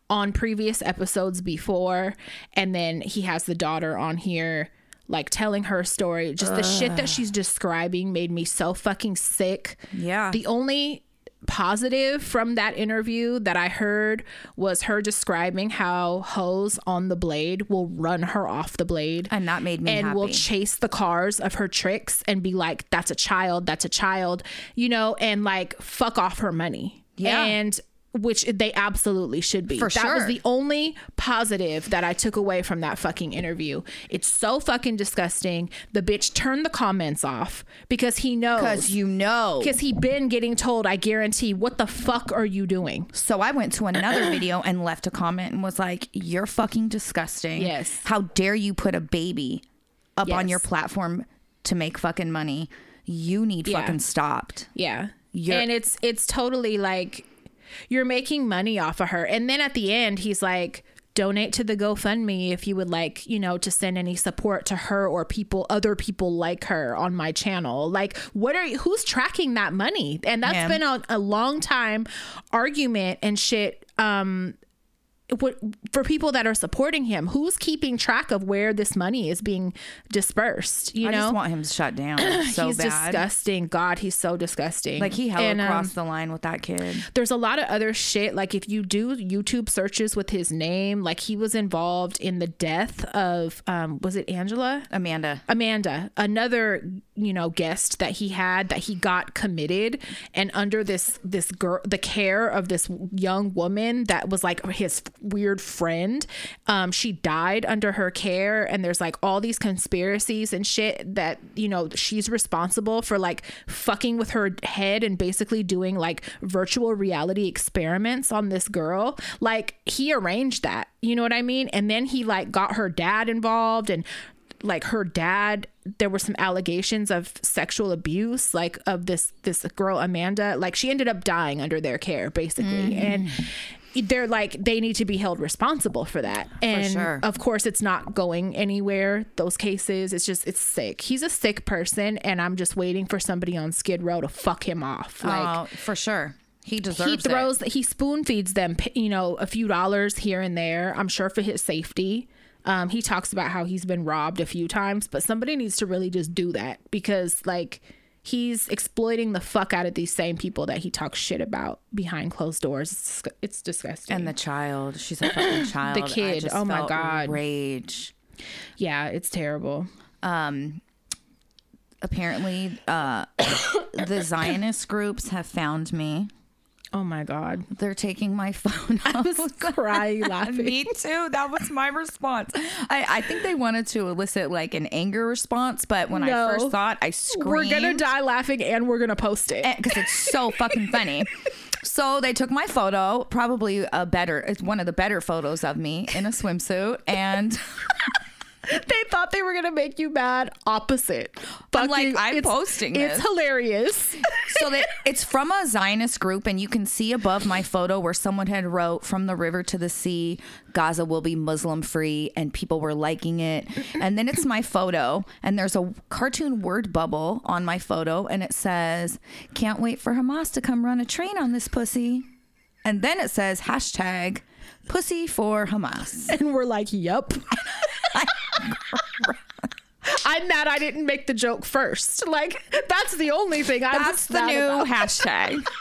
on previous episodes before and then he has the daughter on here like telling her story just the shit that she's describing made me so fucking sick Yeah. the only positive from that interview that I heard was her describing how hoes on the blade will run her off the blade and that made me and happy. will chase the cars of her tricks and be like, that's a child, that's a child, you know, and like fuck off her money. Yeah. And which they absolutely should be. For that was the only positive that I took away from that fucking interview. It's so fucking disgusting. The bitch turned the comments off because he knows. because you know. Because he been getting told, I guarantee, what the fuck are you doing? So I went to another video and left a comment and was like, "You're fucking disgusting. Yes. How dare you put a baby up on your platform to make fucking money? You need Yeah. fucking stopped." Yeah. You're- and it's it's totally like you're making money off of her. And then at the end he's like donate to the GoFundMe if you would like, you know, to send any support to her or people other people like her on my channel. Like what are you, who's tracking that money? And that's Yeah. been a, a long time argument and shit um what for people that are supporting him who's keeping track of where this money is being dispersed you I know i just want him shut down so he's bad. disgusting god he's so disgusting Like he held And, um, across the line with that kid. there's a lot of other shit like if you do youtube searches with his name like he was involved in the death of um was it angela Amanda. amanda another you know guest that he had that he got committed. And under this this girl the care of this young woman that was like his weird friend um she died under her care. And there's like all these conspiracies and shit that you know she's responsible for like fucking with her head and basically doing like virtual reality experiments on this girl. Like he arranged that. You know what i mean? And then he like got her dad involved and like her dad there were some allegations of sexual abuse like of this this girl amanda. Like she ended up dying under their care basically. Mm. And they're like they need to be held responsible for that. And sure. of course it's not going anywhere those cases. It's just it's sick. He's a sick person and i'm just waiting for somebody on skid row to fuck him off. Oh, like oh, for sure. He deserves he it. throws he spoon feeds them you know a few dollars here and there i'm sure for his safety um, he talks about how he's been robbed a few times but somebody needs to really just do that because like he's exploiting the fuck out of these same people that he talks shit about behind closed doors it's, it's disgusting And the child. She's a fucking child. the kid. Oh my God. Rage. yeah it's terrible Um, Apparently, uh, the Zionist groups have found me. Oh my god They're taking my phone. i was crying laughing Me too. That was my response. I, I think they wanted to elicit like an anger response, but when No. I first saw it, I screamed. we're gonna die laughing and we're gonna post it because it's so fucking funny. So they took my photo, probably a better, it's one of the better photos of me in a swimsuit, and they thought they were gonna make you mad. Opposite. I'm like, I'm it's- posting It's this. hilarious. so they, it's from a Zionist group, and you can see above my photo where someone had wrote "From the river to the sea, Gaza will be Muslim free," and people were liking it. And then it's my photo, and there's a cartoon word bubble on my photo, and it says, "Can't wait for Hamas to come run a train on this pussy." And then it says hashtag pussy for Hamas. and we're like, "Yup." I'm mad I didn't make the joke first. Like that's the only thing I'm That's the new about. hashtag.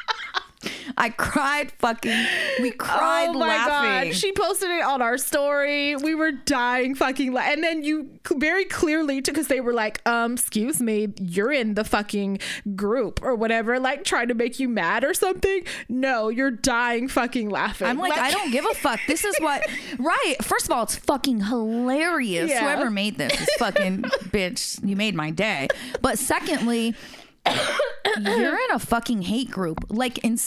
I cried fucking. We cried oh my laughing. god! She posted it on our story. We were dying fucking, la- and then you very clearly because they were like, "Um, excuse me, you're in the fucking group or whatever," like trying to make you mad or something. No, you're dying fucking laughing. I'm like, I don't give a fuck. This is what, right? First of all, it's fucking hilarious. Yeah. Whoever made this is fucking bitch. You made my day. But secondly, you're in a fucking hate group. Like, in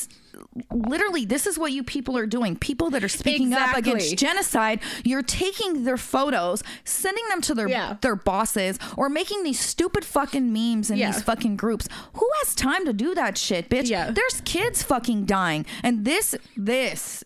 literally, this is what you people are doing. People that are speaking up against genocide. You're taking their photos, sending them to their Yeah. their bosses, or making these stupid fucking memes in Yeah. these fucking groups. Who has time to do that shit, bitch? Yeah. There's kids fucking dying, and this this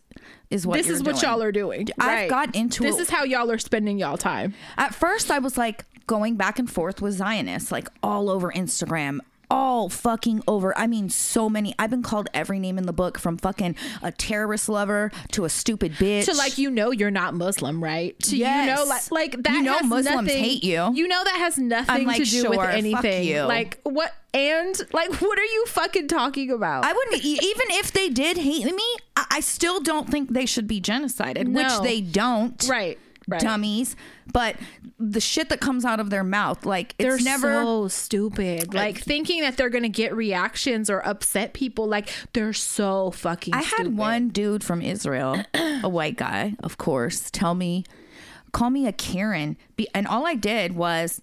is what This is what doing. y'all are doing. I've Right. got into This it. is how y'all are spending y'all time. At first, I was like going back and forth with Zionists, like all over Instagram, all fucking over. I mean, so many. I've been called every name in the book from fucking a terrorist lover to a stupid bitch. to like you know you're not Muslim, right? To you know like like that You know Muslims nothing, hate you. You know that has nothing like, to do sure, with anything. Like what and like what are you fucking talking about? I wouldn't even if they did hate me. I, I still don't think they should be genocided, No. which they don't. right. Right. Dummies. But the shit that comes out of their mouth, like They're it's never. so stupid. Like thinking that they're gonna get reactions or upset people. Like they're so fucking. I had one dude from Israel, a white guy, of course, tell me, call me a Karen. And all I did was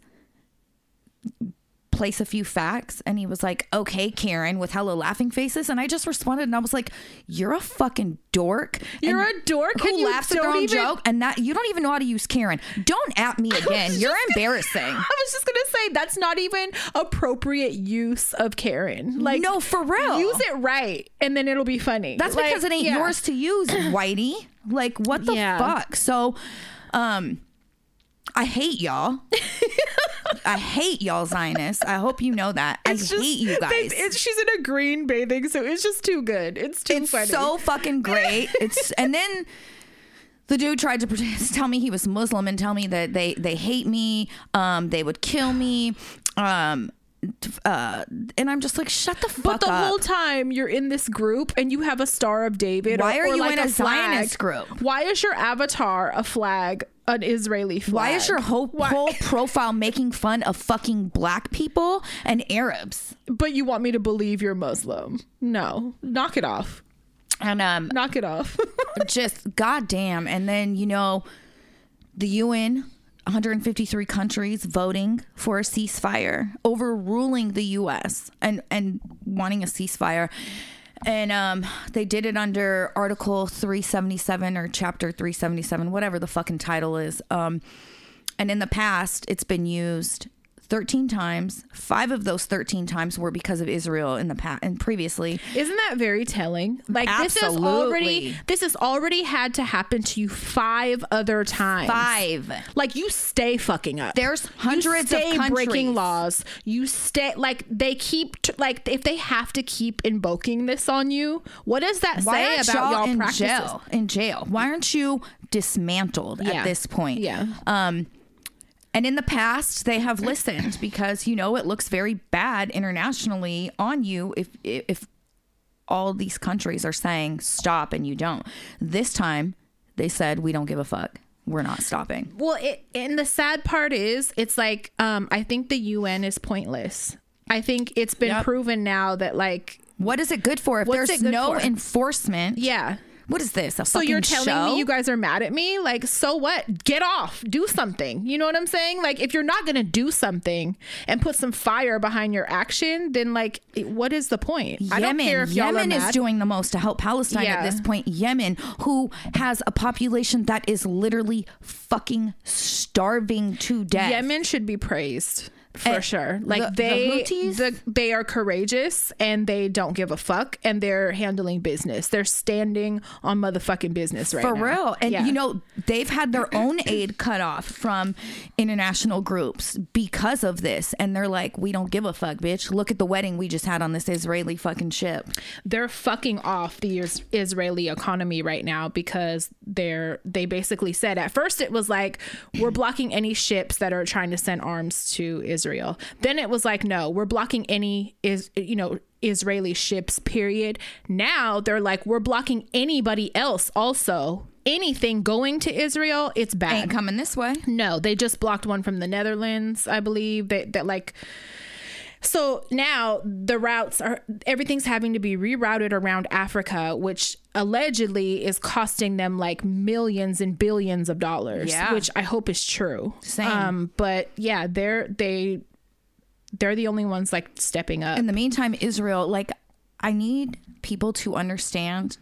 place a few facts. And he was like, okay, Karen, with hello laughing faces. And I just responded and I was like, you're a fucking dork. You're a dork Who laughs at their own even- joke. And that you don't even know how to use Karen. Don't at me again. You're embarrassing. I was just gonna say that's not even appropriate use of Karen. Like No, for real. use it right, and then it'll be funny. That's Like, because it ain't yeah. yours to use, Whitey. Like, what the Yeah. fuck? So, um, I hate y'all. I hate y'all Zionists. I hope you know that. I just- hate you they- guys. it's- she's in a green bathing, so it's just too good. It's too It's funny. so fucking great. It's and then the dude tried to pretend, tell me he was Muslim and tell me that they they hate me. Um, they would kill me. Um, uh, and I'm just like, shut the fuck up. but the up. whole time you're in this group and you have a Star of David. Why or, are you like in a flag. Zionist group? Why is your avatar a flag, an Israeli flag? Why is your whole, Why- whole profile making fun of fucking black people and Arabs? But you want me to believe you're Muslim? No, knock it off. And um, Knock it off. just goddamn. And then you know, the UN, 153 countries voting for a ceasefire, overruling the U.S. and and wanting a ceasefire. And um, they did it under Article 377 or Chapter 377, whatever the fucking title is. Um, and in the past, it's been used 13 times. Five of those 13 times were because of Israel in the past and previously. Isn't that very telling? Like this is already this has already had to happen to you five other times. Five. Like you stay fucking up. There's hundreds you of stay breaking laws. You stay like they keep t- like if they have to keep invoking this on you. What does that Why say about y'all y'all in practices? jail? In jail. Why aren't you dismantled Yeah. at this point? Yeah. Um, and in the past, they have listened because you know it looks very bad internationally on you if if all these countries are saying stop and you don't. This time, they said we don't give a fuck. We're not stopping. Well, it and the sad part is it's like um I think the UN is pointless. I think it's been Yep. proven now that like What is it good for if What's there's no for? enforcement? yeah. What is this? A So you're telling show? me you guys are mad at me? Like, so what? Get off. Do something. You know what I'm saying? Like, if you're not gonna do something and put some fire behind your action, then like, what is the point? I don't Yemen. care if Yemen is doing the most to help Palestine at this point. Yemen, who has a population that is literally fucking starving to death. Yemen should be praised for sure. Like the- the they, Houthis? the, they are courageous and they don't give a fuck and they're handling business. They're standing on motherfucking business right now. For now. real. And Yeah. you know, they've had their own aid cut off from international groups because of this. And they're like, we don't give a fuck, bitch. Look at the wedding we just had on this Israeli fucking ship. they're fucking off the Israeli economy right now because they're they basically said at first it was like we're blocking any ships that are trying to send arms to Israel. Then it was like no, we're blocking any is you know Israeli ships period. Now they're like we're blocking anybody else also. Anything going to Israel, it's bad. Ain't coming this way. No, they just blocked one from the Netherlands, I believe. That that like so now the routes are everything's having to be rerouted around Africa, which allegedly is costing them like millions and billions of dollars. Yeah. Which I hope is true. Same. Um, but yeah, they're they they're the only ones like stepping up. In the meantime, Israel, like, I need people to understand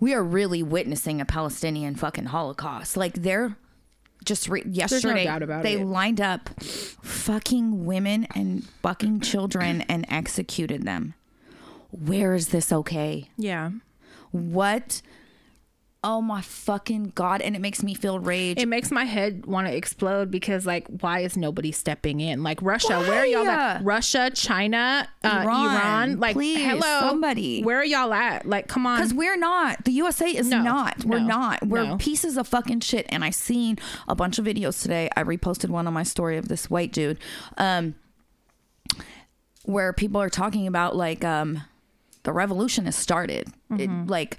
we are really witnessing a Palestinian fucking Holocaust. Like, they're just re- yesterday, about they it. lined up fucking women and fucking children and executed them. Where is this okay? yeah. What Oh my fucking god! And it makes me feel rage. It makes my head want to explode because, like, why is nobody stepping in? Like Russia, where are y'all at? Russia, China, uh, Iran, Iran, like, please, hello, somebody. where are y'all at? Like, come on, Because we're not. The USA is No, not. We're no, not. We're no. pieces of fucking shit. And I seen a bunch of videos today. I reposted one on my story of this white dude, um, where people are talking about like um, the revolution has started. Mm-hmm. It, like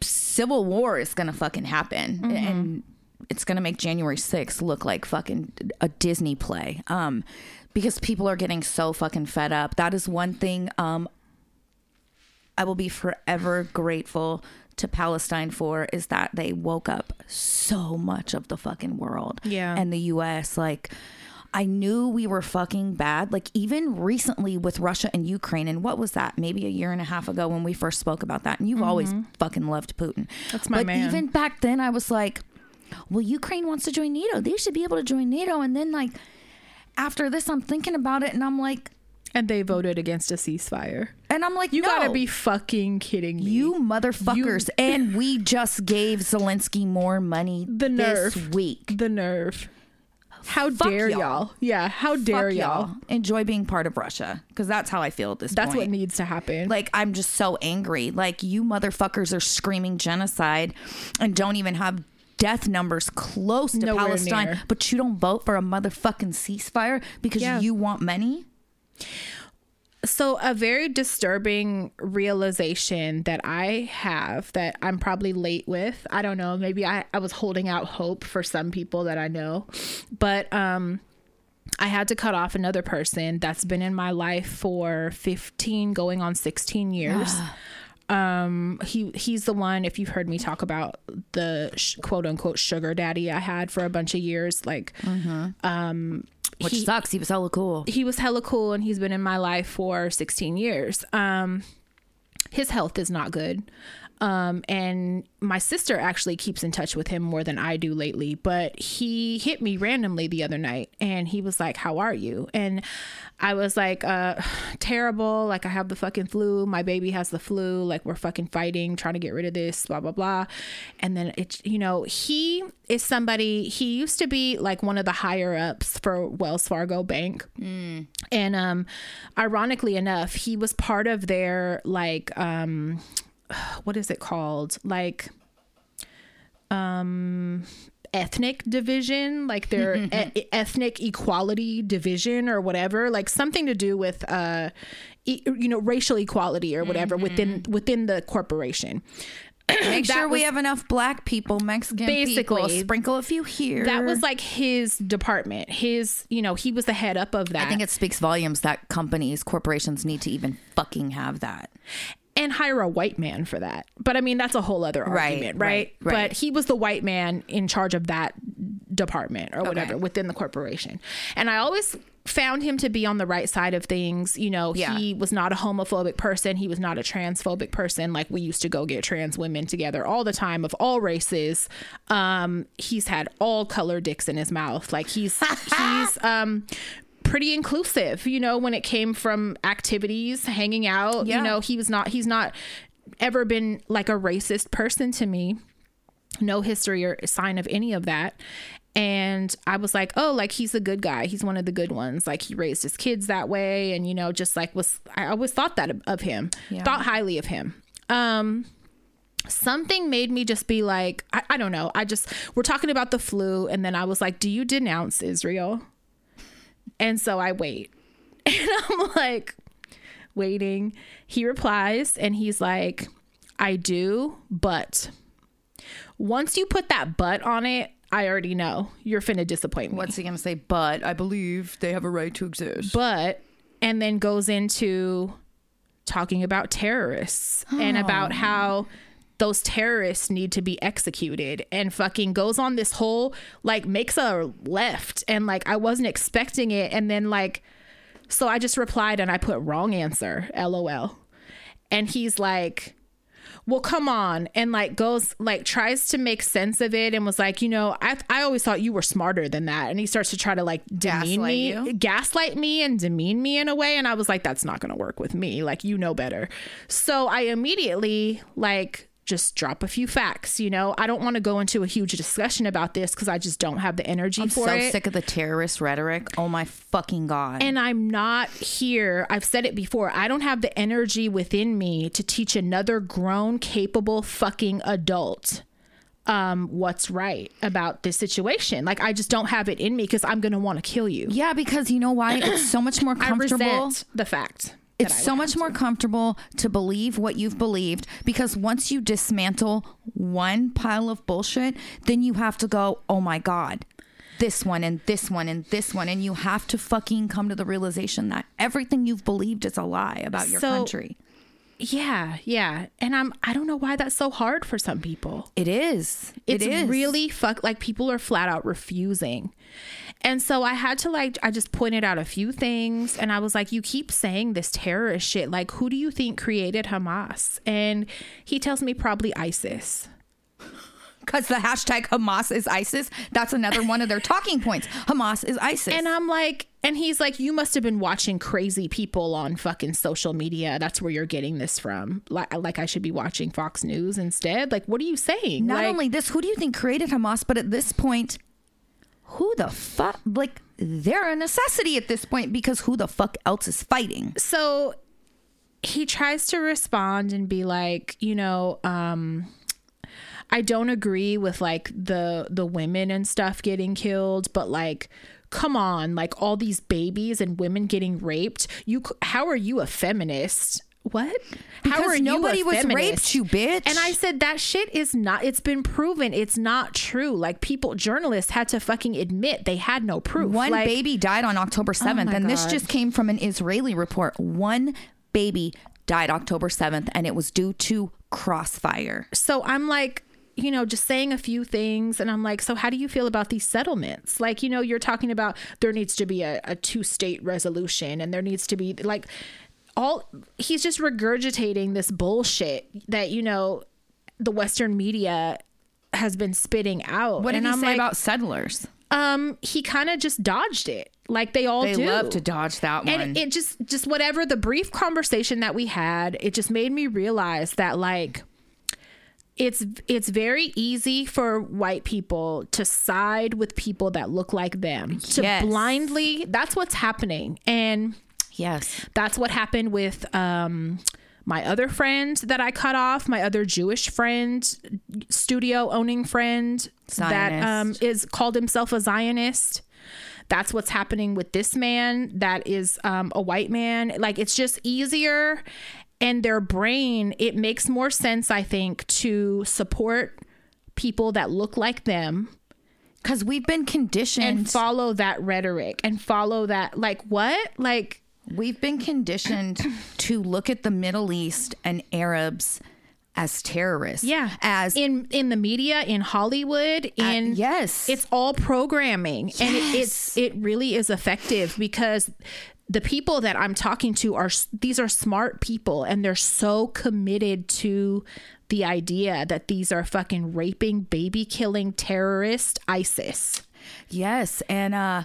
civil war is gonna fucking happen, Mm-hmm. and it's gonna make January 6th look like fucking a Disney play. Um, because people are getting so fucking fed up. That is one thing. Um, I will be forever grateful to Palestine for is that they woke up so much of the fucking world. Yeah. And the US. Like, I knew we were fucking bad. Like, even recently with Russia and Ukraine, and what was that? Maybe a year and a half ago when we first spoke about that. And you've always fucking loved Putin. Mm-hmm. That's my but man. even back then, I was like, well, Ukraine wants to join NATO. They should be able to join NATO. And then, like, after this, I'm thinking about it and I'm like, and they voted against a ceasefire. and I'm like, You no. gotta be fucking kidding me. You motherfuckers. and we just gave Zelensky more money The this nerve. week. the nerve. How Fuck dare y'all. y'all. Yeah, how dare Fuck y'all. Enjoy being part of Russia. Because that's how I feel at this That's what needs to happen. like, I'm just so angry. Like, you motherfuckers are screaming genocide and don't even have death numbers close to Nowhere Palestine, near. but you don't vote for a motherfucking ceasefire because Yeah. you want money? So a very disturbing realization that I have that I'm probably late with. I don't know, maybe I, I was holding out hope for some people that I know. But um I had to cut off another person that's been in my life for 15 going on 16 years. um he he's the one if you've heard me talk about the sh- quote unquote sugar daddy I had for a bunch of years like Which He- sucks. He was hella cool. he was hella cool and he's been in my life for 16 years. Um, his health is not good. Um, and my sister actually keeps in touch with him more than I do lately, but he hit me randomly the other night and he was like, How are you? And I was like, uh, terrible. Like, I have the fucking flu. My baby has the flu. Like, we're fucking fighting, trying to get rid of this, blah, blah, blah. And then it's, you know, he is somebody, he used to be like one of the higher ups for Wells Fargo Bank. And um ironically enough, he was part of their like um what is it called? Like um ethnic division, like their e- ethnic equality division or whatever, like something to do with uh e- you know racial equality or whatever within within the corporation. Make sure we was- have enough black people, Mexican people. Basically. Sprinkle a few here. That was like his department. His, you know, he was the head up of that. I think it speaks volumes that companies, corporations need to even fucking have that. And hire a white man for that. But I mean, that's a whole other Right, argument, right, right? right. But he was the white man in charge of that department or whatever Okay. within the corporation. And I always found him to be on the right side of things. You know, Yeah. he was not a homophobic person. He was not a transphobic person. Like we used to go get trans women together all the time of all races. Um, he's had all color dicks in his mouth. Like he's he's um pretty inclusive, you know, when it came from activities, hanging out, Yeah. you know, he was not he's not ever been like a racist person to me. No history or sign of any of that. And i was like oh like he's a good guy. He's one of the good ones. Like he raised his kids that way and you know just like was i always thought that of, him Yeah. thought highly of him. Um something made me just be like I, I don't know. I just we're talking about the flu and then i was like do you denounce israel and so i wait and i'm like waiting he replies and he's like i do but once you put that but on it i already know you're finna disappoint me What's he gonna say? But I believe they have a right to exist. but and then goes into talking about terrorists and about how those terrorists need to be executed. And fucking goes on this whole like makes a left. And like I wasn't expecting it. And then like so I just replied and I put wrong answer lol. And he's like well come on. And like goes like tries to make sense of it and was like you know i, I always thought you were smarter than that. And he starts to try to like demean Gaslight me you? gaslight me and demean me in a way. And i was like that's not gonna work with me. Like you know better. So i immediately like just drop a few facts. You know, I don't want to go into a huge discussion about this because I just don't have the energy I'm for so it. sick of the terrorist rhetoric. Oh my fucking god. And I'm not here. I've said it before. I don't have the energy within me to teach another grown, capable fucking adult um, what's right about this situation. Like, I just don't have it in me because I'm going to want to kill you. yeah, because you know why? It's so much more I comfortable. resent the fact. It's so much more comfortable to believe what you've believed because once you dismantle one pile of bullshit, then you have to go, oh my God, this one and this one and this one. And you have to fucking come to the realization that everything you've believed is a lie about your So- country. Yeah, yeah. And I'm I don't know why that's so hard for some people. It is. It's it is. really fuck like people are flat out refusing. And so I had to like I just pointed out a few things and I was like you keep saying this terrorist shit like who do you think created Hamas? And he tells me probably ISIS. because the hashtag Hamas is ISIS. That's another one of their talking points. Hamas is ISIS. And I'm like and he's like you must have been watching crazy people on fucking social media. That's where you're getting this from. Like like I should be watching Fox News instead. Like what are you saying? Not Like- only this, who do you think created Hamas? But at this point, who the fuck? Like, they're a necessity at this point because who the fuck else is fighting? so he tries to respond and be like, you know, um I don't agree with like the the women and stuff getting killed, but like come on, like all these babies and women getting raped. You how are you a feminist? What? how Because are you nobody was raped, you bitch. And I said that shit is not. It's been proven. It's not true. Like people, journalists had to fucking admit they had no proof. One like, baby died on October 7th, my and this just came from an Israeli report. One baby died October 7th, and it was due to crossfire. so I'm like, you know, just saying a few things. And I'm like, so how do you feel about these settlements? Like, you know, you're talking about there needs to be a, a two state resolution and there needs to be like all he's just regurgitating this bullshit that, you know, the Western media has been spitting out. What did and he I'm say like, about settlers? um, he kind of just dodged it. Like they all They do. love to dodge that one. and it just just whatever the brief conversation that we had it just made me realize that like it's it's very easy for white people to side with people that look like them to Yes. blindly that's what's happening and yes. that's what happened with um my other friend that I cut off, my other Jewish friend, studio owning friend that um, is called himself a Zionist. That's what's happening with this man that is um, a white man. Like it's just easier, and their brain it makes more sense, I think, to support people that look like them Because we've been conditioned. and follow that rhetoric and follow that like what like We've been conditioned to look at the Middle East and Arabs as terrorists. Yeah. As in in the media, in Hollywood, in yes. it's all programming, and it, it's it really is effective because the people that I'm talking to are these are smart people, and they're so committed to the idea that these are fucking raping, baby killing terrorist ISIS. yes. And uh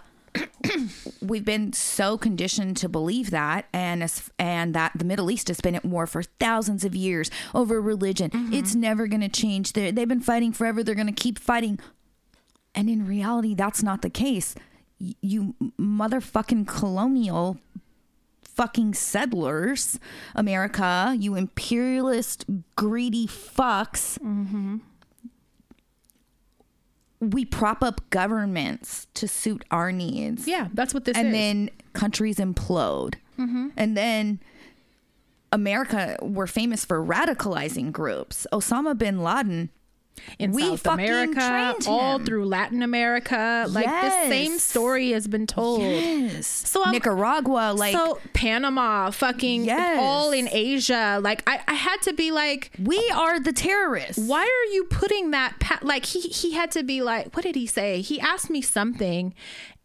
we've been so conditioned to believe that and as, and that the Middle East has been at war for thousands of years over religion. Mm-hmm. It's never going to change. They're, they've been fighting forever. They're going to keep fighting. And in reality, that's not the case. Y- You motherfucking colonial fucking settlers, America, you imperialist, greedy fucks. Mm-hmm. We prop up governments to suit our needs. Yeah, that's what this and is. then countries implode. Mm-hmm. And then America, we're famous for radicalizing groups. Osama bin Laden in we South America, all through Latin America, like the same story has been told. Yes. So I'm- Nicaragua, like so Panama, fucking Yes. all in Asia. Like I, I had to be like, we are the terrorists. why are you putting that? Pa-? Like he he had to be like, what did he say? He asked me something,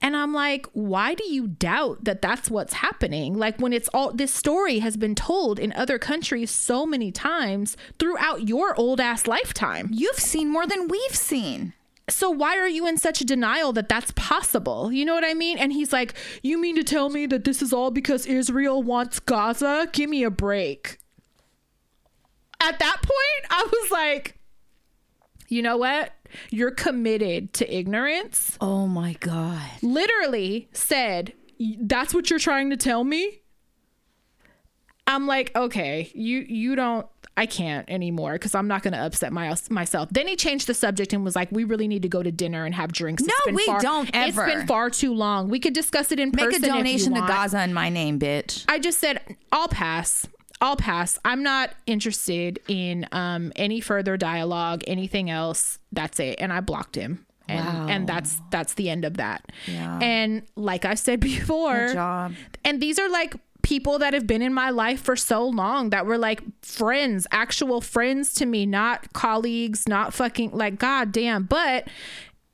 and I'm like, why do you doubt that that's what's happening? Like when it's all this story has been told in other countries so many times throughout your old ass lifetime. You've seen more than we've seen. so why are you in such a denial that that's possible you know what i mean and he's like you mean to tell me that this is all because israel wants gaza give me a break at that point, I was like, you know what? You're committed to ignorance. Oh my god. Literally said, that's what you're trying to tell me? I'm like, okay, you you don't I can't anymore because I'm not going to upset my, myself. Then he changed the subject and was like, "We really need to go to dinner and have drinks." No, we far, don't ever. It's been far too long. We could discuss it in Make person. a donation to. Gaza in my name, bitch. I just said I'll pass. I'll pass. I'm not interested in um, any further dialogue, anything else. That's it. And I blocked him. And, Wow. and that's that's the end of that. Yeah. And like I said before, and these are like people that have been in my life for so long that were like friends, actual friends to me, not colleagues, not fucking like goddamn. But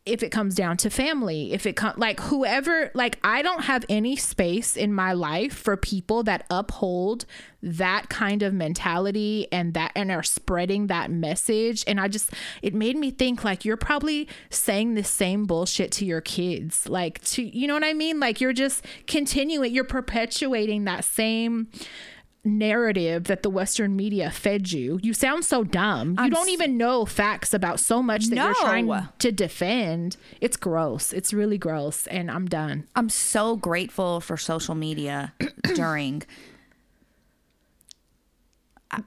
if it comes down to family, if it comes like whoever, like I don't have any space in my life for people that uphold that kind of mentality and that and are spreading that message. And I just, it made me think like you're probably saying the same bullshit to your kids, like to, you know what I mean? Like you're just continuing, you're perpetuating that same narrative that the western media fed you. You sound so dumb. You don't even know facts about so much that you're trying to defend. It's gross. It's really gross and i'm done. I'm so grateful for social media during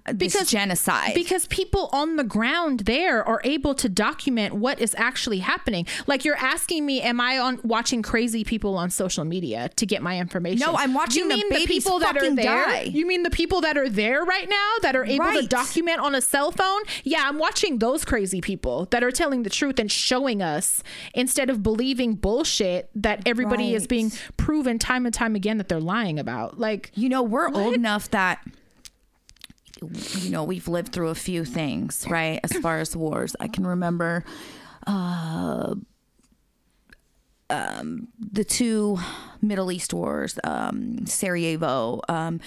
Uh, because- genocide. because people on the ground there are able to document what is actually happening. Like you're asking me am i on watching crazy people on social media to get my information? No, I'm watching you the mean babies people that are there? die. you mean the people that are there right now that are able to document on a cell phone? Yeah i'm watching those crazy people that are telling the truth and showing us instead of believing bullshit that everybody is being proven time and time again that they're lying about. Like you know, we're old enough that you know, we've lived through a few things, right? As far as wars. I can remember uh um the two Middle East wars, um Sarajevo, um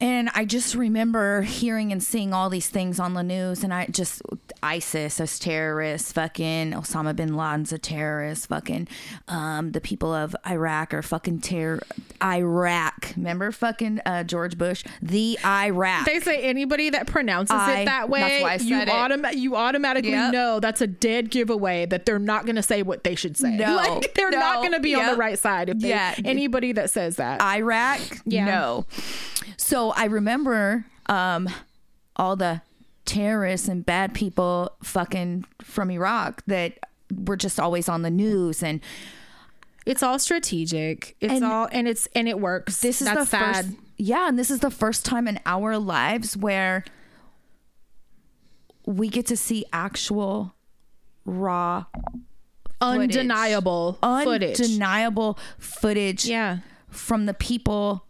and I just remember hearing and seeing all these things on the news, and I just ISIS as terrorists, fucking Osama bin Laden's a terrorist, fucking um, the people of Iraq are fucking terror. Iraq, remember fucking uh, George Bush, the Iraq. They say anybody that pronounces I- it that way, that's why I you, it. autom- you automatically Yep. know that's a dead giveaway that they're not going to say what they should say. No. like they're not going to be on the right side if they, Yeah. anybody that says that. Iraq, Yeah. no. So I remember um, all the terrorists and bad people fucking from Iraq that were just always on the news and it's all strategic. It's And all and it's and it works. this is that's the sad. first yeah and this is the first time in our lives where we get to see actual raw footage. undeniable footage. undeniable footage yeah. from the people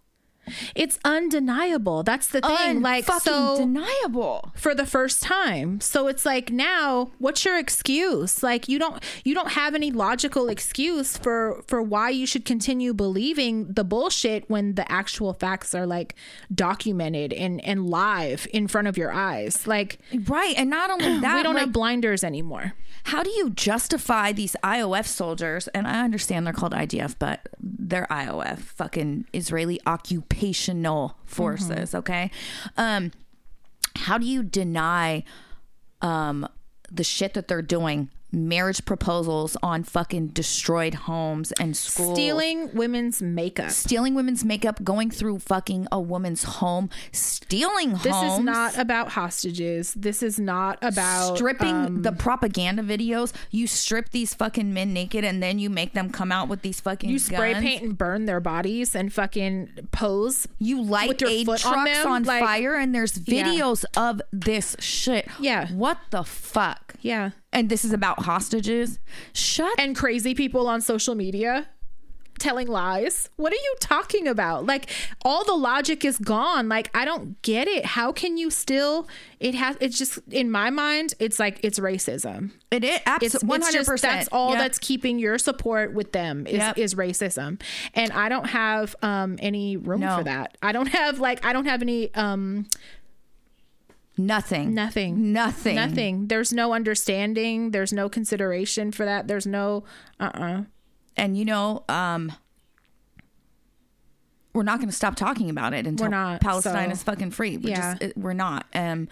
It's undeniable. That's the thing. like fucking so deniable for the first time. So it's like now, what's your excuse? Like you don't you don't have any logical excuse for for why you should continue believing the bullshit when the actual facts are like documented and and live in front of your eyes. Like right and not only that we don't like, have blinders anymore. how do you justify these IOF soldiers? And I understand they're called IDF, but they're IOF, fucking Israeli occupational forces. Okay, um, how do you deny um, the shit that they're doing? Marriage proposals on fucking destroyed homes and schools. Stealing women's makeup. Stealing women's makeup, going through fucking a woman's home, stealing This homes. is not about hostages. This is not about stripping um, the propaganda videos. You strip these fucking men naked and then you make them come out with these fucking you spray guns. paint and burn their bodies and fucking pose. You light aid on trucks on, them, like- fire and there's Yeah. videos of this shit. Yeah. What the fuck? Yeah. And this is about hostages? Shut and crazy people on social media telling lies. What are you talking about? Like all the logic is gone. Like I don't get it. How can you still it has it's just in my mind it's like it's racism. it is It's, absolutely one it's hundred just percent. that's all that's keeping your support with them is, Yep. is racism. And I don't have um any room No. for that. I don't have like I don't have any um nothing. nothing. Nothing. Nothing. There's no understanding. There's no consideration for that. There's no uh uh and you know um we're not going to stop talking about it until not, Palestine so- is fucking free. We're Yeah. just, we're not. Um,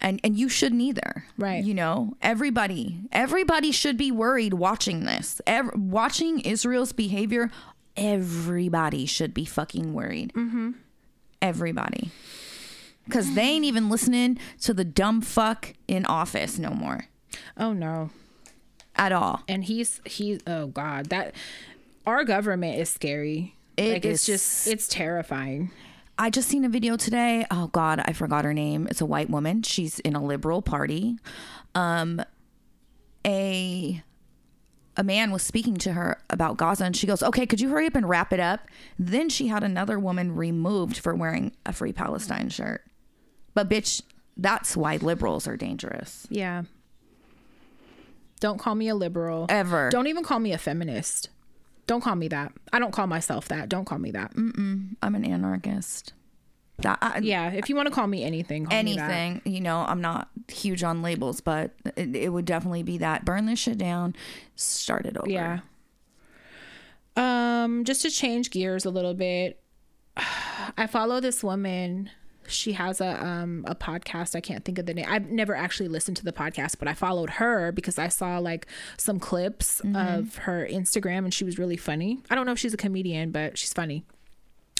and and you shouldn't either. Right. You know, everybody everybody should be worried watching this. Ev- watching Israel's behavior, everybody should be fucking worried. Mm-hmm. Everybody. Cuz they ain't even listening to the dumb fuck in office no more Oh no. at all. And he's he's oh god that our government is scary. It like it's just it's terrifying. I just seen a video today. Oh God, I forgot her name. It's a white woman. She's in a liberal party. Um, a a man was speaking to her about Gaza, and she goes, "Okay, could you hurry up and wrap it up?" Then she had another woman removed for wearing a Free Palestine shirt. But bitch, that's why liberals are dangerous. Yeah. Don't call me a liberal. Ever. Don't even call me a feminist. Don't call me that. I don't call myself that. Don't call me that. Mm-mm. I'm an anarchist. That, I, Yeah, if you want to call me anything, call me that. anything. You know, I'm not huge on labels, but it, it would definitely be that. Burn this shit down, start it over. Yeah. Um, just to change gears a little bit, I follow this woman. She has a um a podcast. I can't think of the name. I've never actually listened to the podcast, but I followed her because I saw like some clips of her Instagram and she was really funny. I don't know if she's a comedian, but she's funny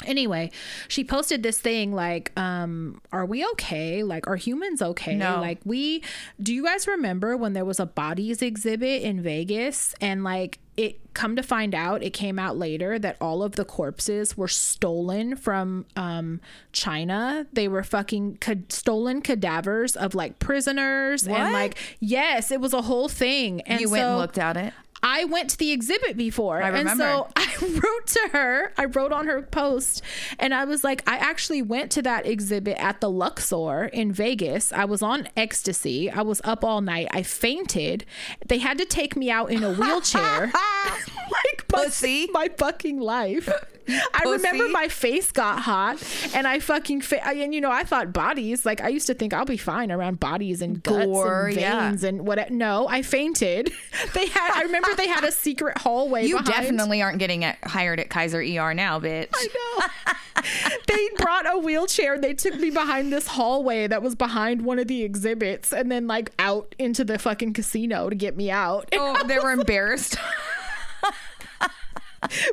anyway she posted this thing like um are we okay like are humans okay No. like we do you guys remember when there was a bodies exhibit in vegas and like it come to find out it came out later that all of the corpses were stolen from um china they were fucking ca- stolen cadavers of like prisoners What? and like yes it was a whole thing and You went and looked at it. I went to the exhibit before. I And so. I wrote to her, I wrote on her post, and I was like, I actually went to that exhibit at the Luxor in Vegas. I was on ecstasy. I was up all night. I fainted. They had to take me out in a wheelchair. like Pussy. my fucking life. I remember my face got hot and I fucking fa- I- and you know I thought bodies like I used to think I'll be fine around bodies and guts Gore, and yeah. veins and what no I fainted they had I remember they had a secret hallway You behind. definitely aren't getting at, hired at Kaiser ER now, bitch. I know. they brought a wheelchair. They took me behind this hallway that was behind one of the exhibits and then like out into the fucking casino to get me out. Oh, they were embarrassed.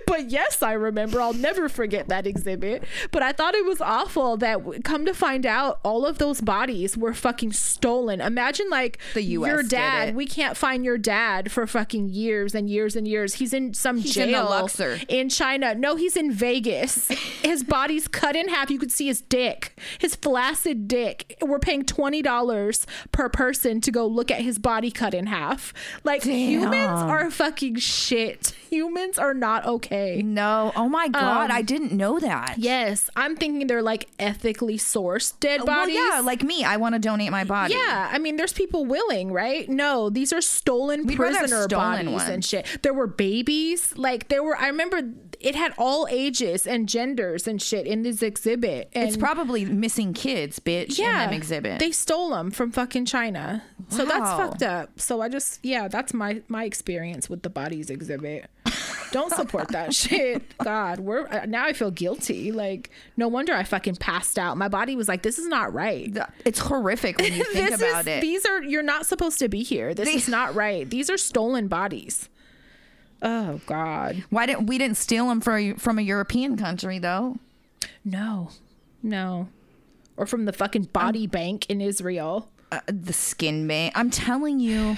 But yes, I remember. I'll never forget that exhibit. But I thought it was awful that come to find out all of those bodies were fucking stolen. Imagine like The US your dad. We can't find your dad for fucking years and years and years. He's in some He's jail in Luxor. in China. No, he's in Vegas. his body's cut in half. You could see his dick, his flaccid dick. We're paying twenty dollars per person to go look at his body cut in half. Like humans are fucking shit. Humans are not okay. no. Oh my God. Um, I didn't know that. Yes, I'm thinking they're like ethically sourced dead Well, bodies. yeah, like me. I want to donate my body. Yeah, I mean, there's people willing, right? No, these are stolen We'd prisoner stolen bodies and shit. There were babies, like there were. I remember it had all ages and genders and shit in this exhibit. And It's probably missing kids, bitch, in them exhibit. They stole them from fucking China. wow. So that's fucked up. So I just yeah, that's my my experience with the bodies exhibit. Don't support that shit. God, we're uh, now I feel guilty. Like no wonder I fucking passed out. My body was like this is not right. it's horrific when you think about is it. these are you're not supposed to be here. This is not right. These are stolen bodies. Oh god. Why didn't we didn't steal them from from a European country though? No. No. Or from the fucking body bank in Israel. Uh, the skin bank. I'm telling you,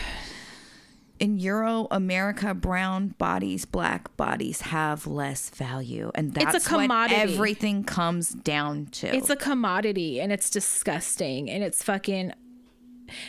in Euro America, brown bodies, black bodies have less value, and that's what commodity. everything comes down to. It's a commodity and it's disgusting and it's fucking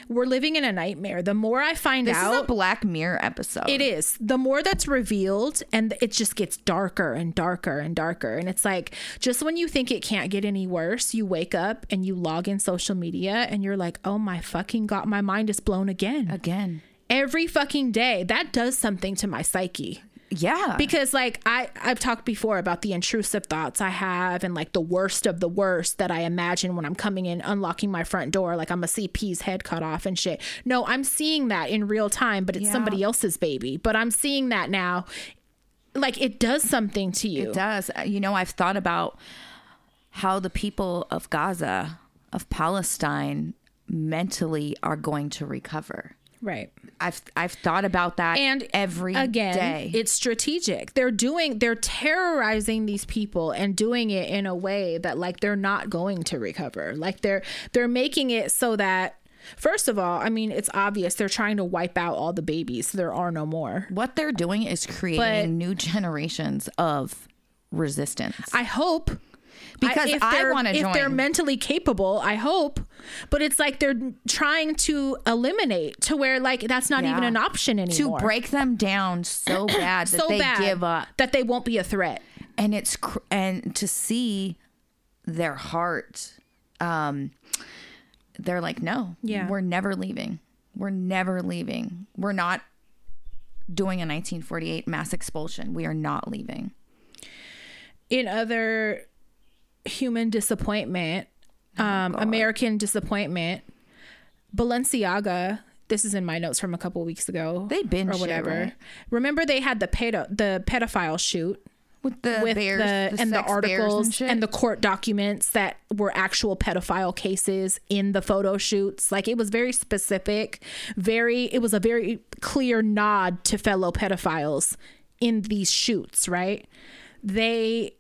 we're living in a nightmare. The more I find this is a Black Mirror episode. it is. The more that's revealed and it just gets darker and darker and darker and it's like just when you think it can't get any worse, you wake up and you log in social media and you're like, "Oh my fucking god, my mind is blown again." again. Every fucking day. That does something to my psyche Yeah, because like i i've talked before about the intrusive thoughts i have and like the worst of the worst that i imagine when i'm coming in unlocking my front door like i'm a CP's head cut off and shit no i'm seeing that in real time but it's Yeah. somebody else's baby but i'm seeing that now like it does something to you. It does. Uh, You know, I've thought about how the people of Gaza, of Palestine, mentally are going to recover. Right. I've I've thought about that and every day. again it's strategic they're doing they're terrorizing these people and doing it in a way that like they're not going to recover like they're they're making it so that first of all i mean it's obvious they're trying to wipe out all the babies so there are no more what they're doing is creating But- new generations of resistance. i hope Because if I they're- wanna join. if they're mentally capable i hope but it's like they're trying to eliminate to where like that's not even an option anymore. to break them down so bad that so they bad give up. that they won't be a threat and it's cr- and to see their heart um they're like no Yeah. we're never leaving we're never leaving we're not doing a 1948 mass expulsion we are not leaving in other human disappointment, Oh, um, American disappointment, Balenciaga. This is in my notes from a couple weeks ago. They binge or shit, whatever. right? Remember they had the pedo the pedophile shoot with the with bears the, and the articles and, and the court documents that were actual pedophile cases in the photo shoots. Like it was very specific, very it was a very clear nod to fellow pedophiles in these shoots, right? They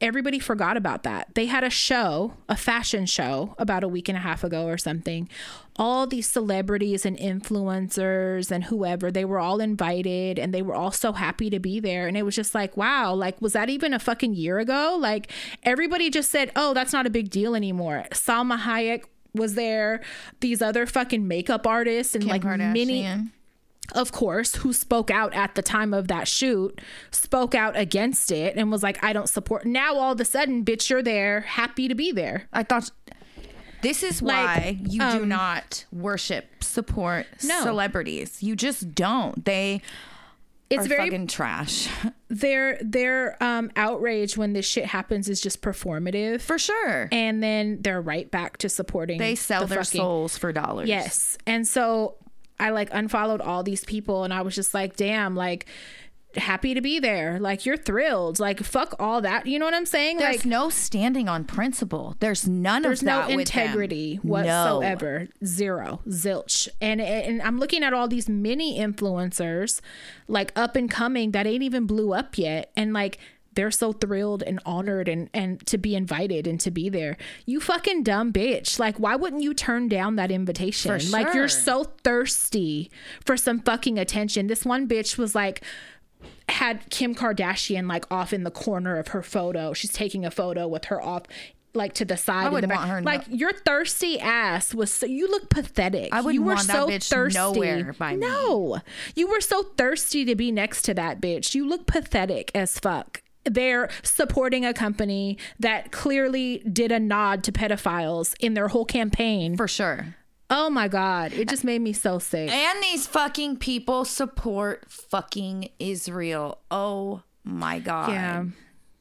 everybody forgot about that. They had a show, a fashion show about a week and a half ago or something. All these celebrities and influencers and whoever, they were all invited and they were all so happy to be there. And it was just like, wow, like, was that even a fucking year ago? Like, everybody just said, oh, that's not a big deal anymore. Salma Hayek was there, these other fucking makeup artists and Kim like many Kardashian. Of course, who spoke out at the time of that shoot, spoke out against it and was like, I don't support. Now, all of a sudden, bitch, you're there, happy to be there. i thought this is Like, why you do um, not worship support No. celebrities you just don't they It's very fucking trash their their um outrage when this shit happens is just performative, for sure and then they're right back to supporting. they sell the their fucking- souls for dollars Yes, and so I like unfollowed all these people, and I was just like, damn, like happy to be there. Like you're thrilled. Like fuck all that. You know what I'm saying? There's like no standing on principle. There's none There's of no that with them. integrity No. whatsoever. Zero. Zilch. And and I'm looking at all these mini influencers like up and coming that ain't even blew up yet and like they're so thrilled and honored and and to be invited and to be there. You fucking dumb bitch. Like why wouldn't you turn down that invitation? For Like you're so thirsty for some fucking attention. This one bitch was like had Kim Kardashian like off in the corner of her photo. She's taking a photo with her off like to the side. in wouldn't the want her no- Like your thirsty ass was so you look pathetic. I wouldn't you were want that so bitch thirsty. nowhere by me. no, you were so thirsty to be next to that bitch. You look pathetic as fuck. They're supporting a company that clearly did a nod to pedophiles in their whole campaign. For sure. Oh my god, it just made me so sick. And these fucking people support fucking Israel. Oh my God. Yeah.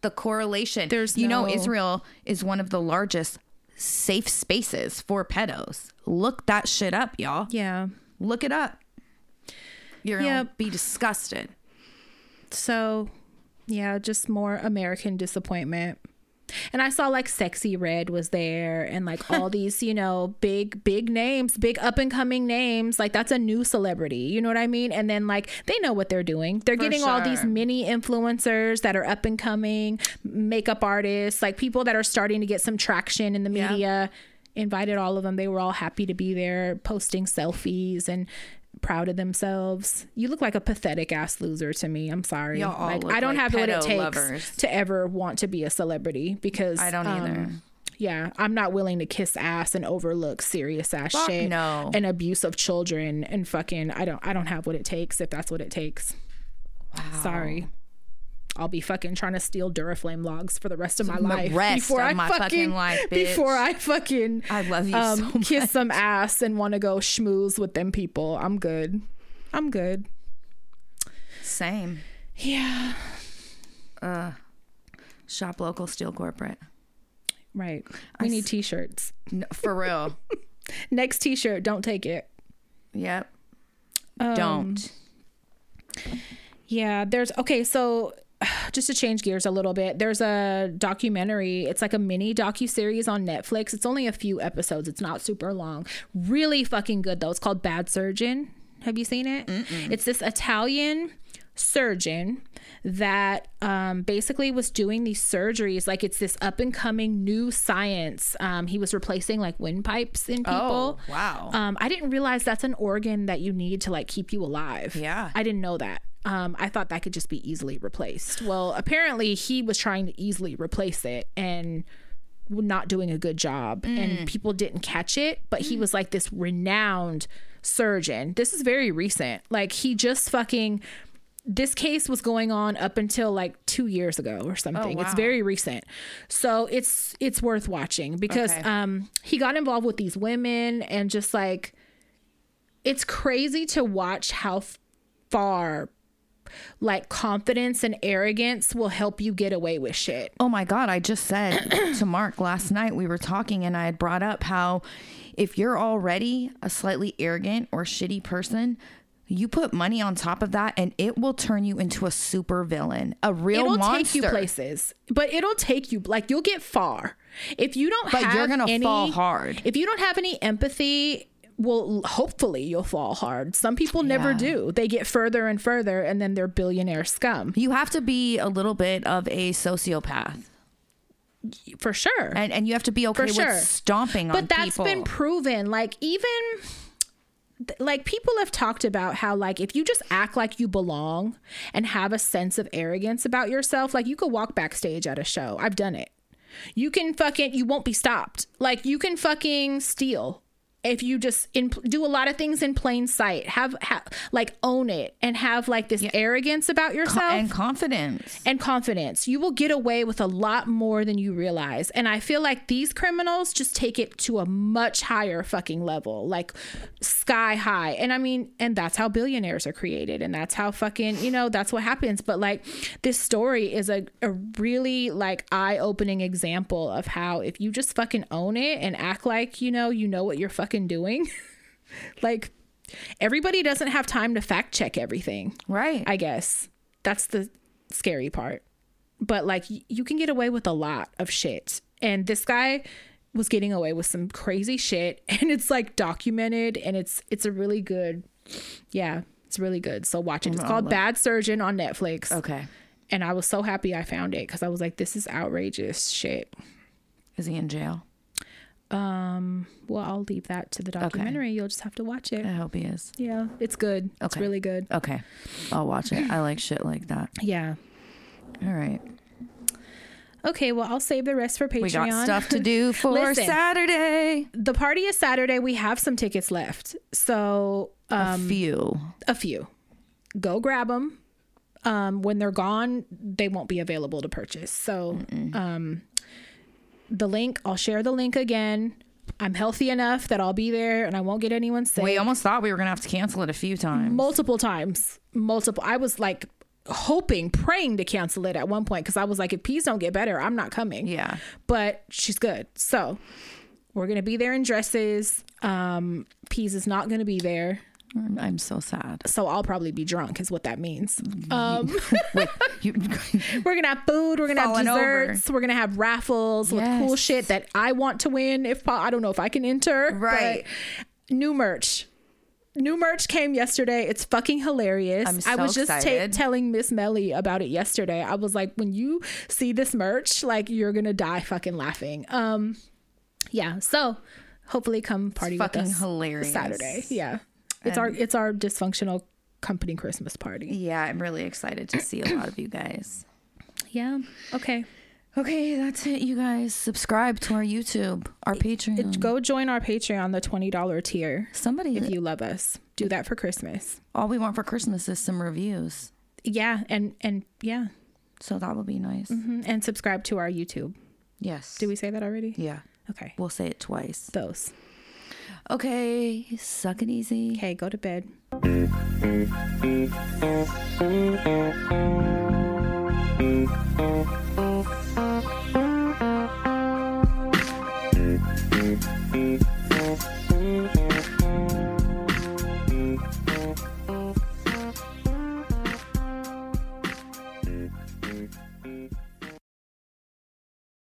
The correlation. There's you know, Israel is one of the largest safe spaces for pedos. Look that shit up, y'all. Yeah. Look it up. You're gonna be disgusted. So, yeah, just more American disappointment. And I saw like Sexyy Red was there and like all these, you know, big, big names, big up and coming names. Like that's a new celebrity. You know what I mean? And then like they know what they're doing. They're getting all these mini influencers that are up and coming, makeup artists, like people that are starting to get some traction in the Yeah. media. Invited all of them. They were all happy to be there, posting selfies and proud of themselves. You look like a pathetic ass loser to me. I'm sorry. Y'all all like I don't like have what it takes lovers. to ever want to be a celebrity because I don't um, either. Yeah, I'm not willing to kiss ass and overlook serious ass Fuck shit no. and abuse of children and fucking I don't I don't have what it takes if that's what it takes. Wow. Sorry. I'll be fucking trying to steal Duraflame logs for the rest of my The life rest before of I my fucking, fucking life, bitch. before I fucking I love you um, so much. kiss some ass and want to go schmooze with them people. I'm good. I'm good. Same. Yeah. Uh shop local, steal corporate. Right. We need t-shirts. No, for real. Next t-shirt, don't take it. yep. Um, don't. Yeah, there's okay, so just to change gears a little bit, there's a documentary. It's like a mini docu series on Netflix. It's only a few episodes. It's not super long. Really fucking good though. It's called Bad Surgeon. Have you seen it? It's this Italian surgeon that um, basically was doing these surgeries like it's this up and coming new science. Um, he was replacing like windpipes in people. Oh, wow. um, i didn't realize that's an organ that you need to like keep you alive. Yeah. i didn't know that. Um, i thought that could just be easily replaced. Well apparently he was trying to easily replace it and not doing a good job and people didn't catch it but he was like this renowned surgeon. This is very recent. Like he just fucking this case was going on up until like two years ago or something it's wow. very recent so it's it's worth watching because Okay. um he got involved with these women and just like it's crazy to watch how f- far like confidence and arrogance will help you get away with shit Oh my God. I just said to Mark last night, we were talking and I had brought up how if you're already a slightly arrogant or shitty person, you put money on top of that and it will turn you into a super villain, a real it'll monster. take you places but it'll take you like you'll get far if you don't But have you're gonna any, fall hard. if you don't have any empathy well hopefully you'll fall hard some people never Yeah. do they get further and further and then they're billionaire scum You have to be a little bit of a sociopath. for sure And and you have to be okay sure. with stomping on but that's people. been proven like even like people have talked about how like if you just act like you belong and have a sense of arrogance about yourself like you could walk backstage at a show. I've done it. You can fucking you won't be stopped. Like you can fucking steal if you just in, do a lot of things in plain sight have, have like own it and have like this arrogance about yourself and confidence. and confidence. You will get away with a lot more than you realize. And I feel like these criminals just take it to a much higher fucking level, like sky high. And I mean, and that's how billionaires are created. And that's how fucking, you know, that's what happens. But like this story is a, a really like eye opening example of how if you just fucking own it and act like, you know, you know what you're fucking doing, like everybody doesn't have time to fact check everything. Right. I guess that's the scary part. But like y- you can get away with a lot of shit. And this guy was getting away with some crazy shit and it's like documented and it's it's a really good yeah, it's really good. So watch it. It's called Bad Surgeon on Netflix. okay. And I was so happy I found it cuz I was like this is outrageous shit. Is he in jail? Um well, I'll leave that to the documentary. You'll just have to watch it. I hope he is. Yeah, it's good. It's really good. Okay. I'll watch it. I like shit like that. Yeah. All right. Okay, well, I'll save the rest for Patreon. We got stuff to do for Listen. Saturday. the party is Saturday. We have some tickets left. So, A um, few. a few. Go grab them. Um, when they're gone, they won't be available to purchase. So, um, the link, I'll share the link again. I'm healthy enough that I'll be there and I won't get anyone sick. We almost thought we were gonna have to cancel it a few times. multiple times. Multiple. I was like hoping, praying to cancel it at one point because I was like, if peas don't get better, I'm not coming. Yeah. but she's good. So we're gonna be there in dresses. Um, Peas is not gonna be there, I'm so sad. so I'll probably be drunk, is what that means. Um, Wait, you, we're gonna have food. We're gonna have over. desserts. We're gonna have raffles with cool shit that I want to win. If I don't know if I can enter, Right. New merch. New merch came yesterday. It's fucking hilarious. I'm I was just excited. telling Miss Melly about it yesterday. I was like, when you see this merch, like you're gonna die fucking laughing. Um, yeah. So hopefully, come party with fucking us hilarious. Saturday. Yeah, it's our it's our dysfunctional company Christmas party. yeah, I'm really excited to see a lot of you guys. Yeah. Okay. Okay, that's it, you guys. Subscribe to our YouTube, our Patreon. Go join our Patreon, the twenty dollar tier. Somebody, If you love us, do that for Christmas. all we want for Christmas is some reviews. Yeah, and and yeah, So that would be nice. Mhm. and subscribe to our YouTube. Yes. Did we say that already? Yeah. Okay, We'll say it twice. those. Okay, suck it easy. Okay, go to bed.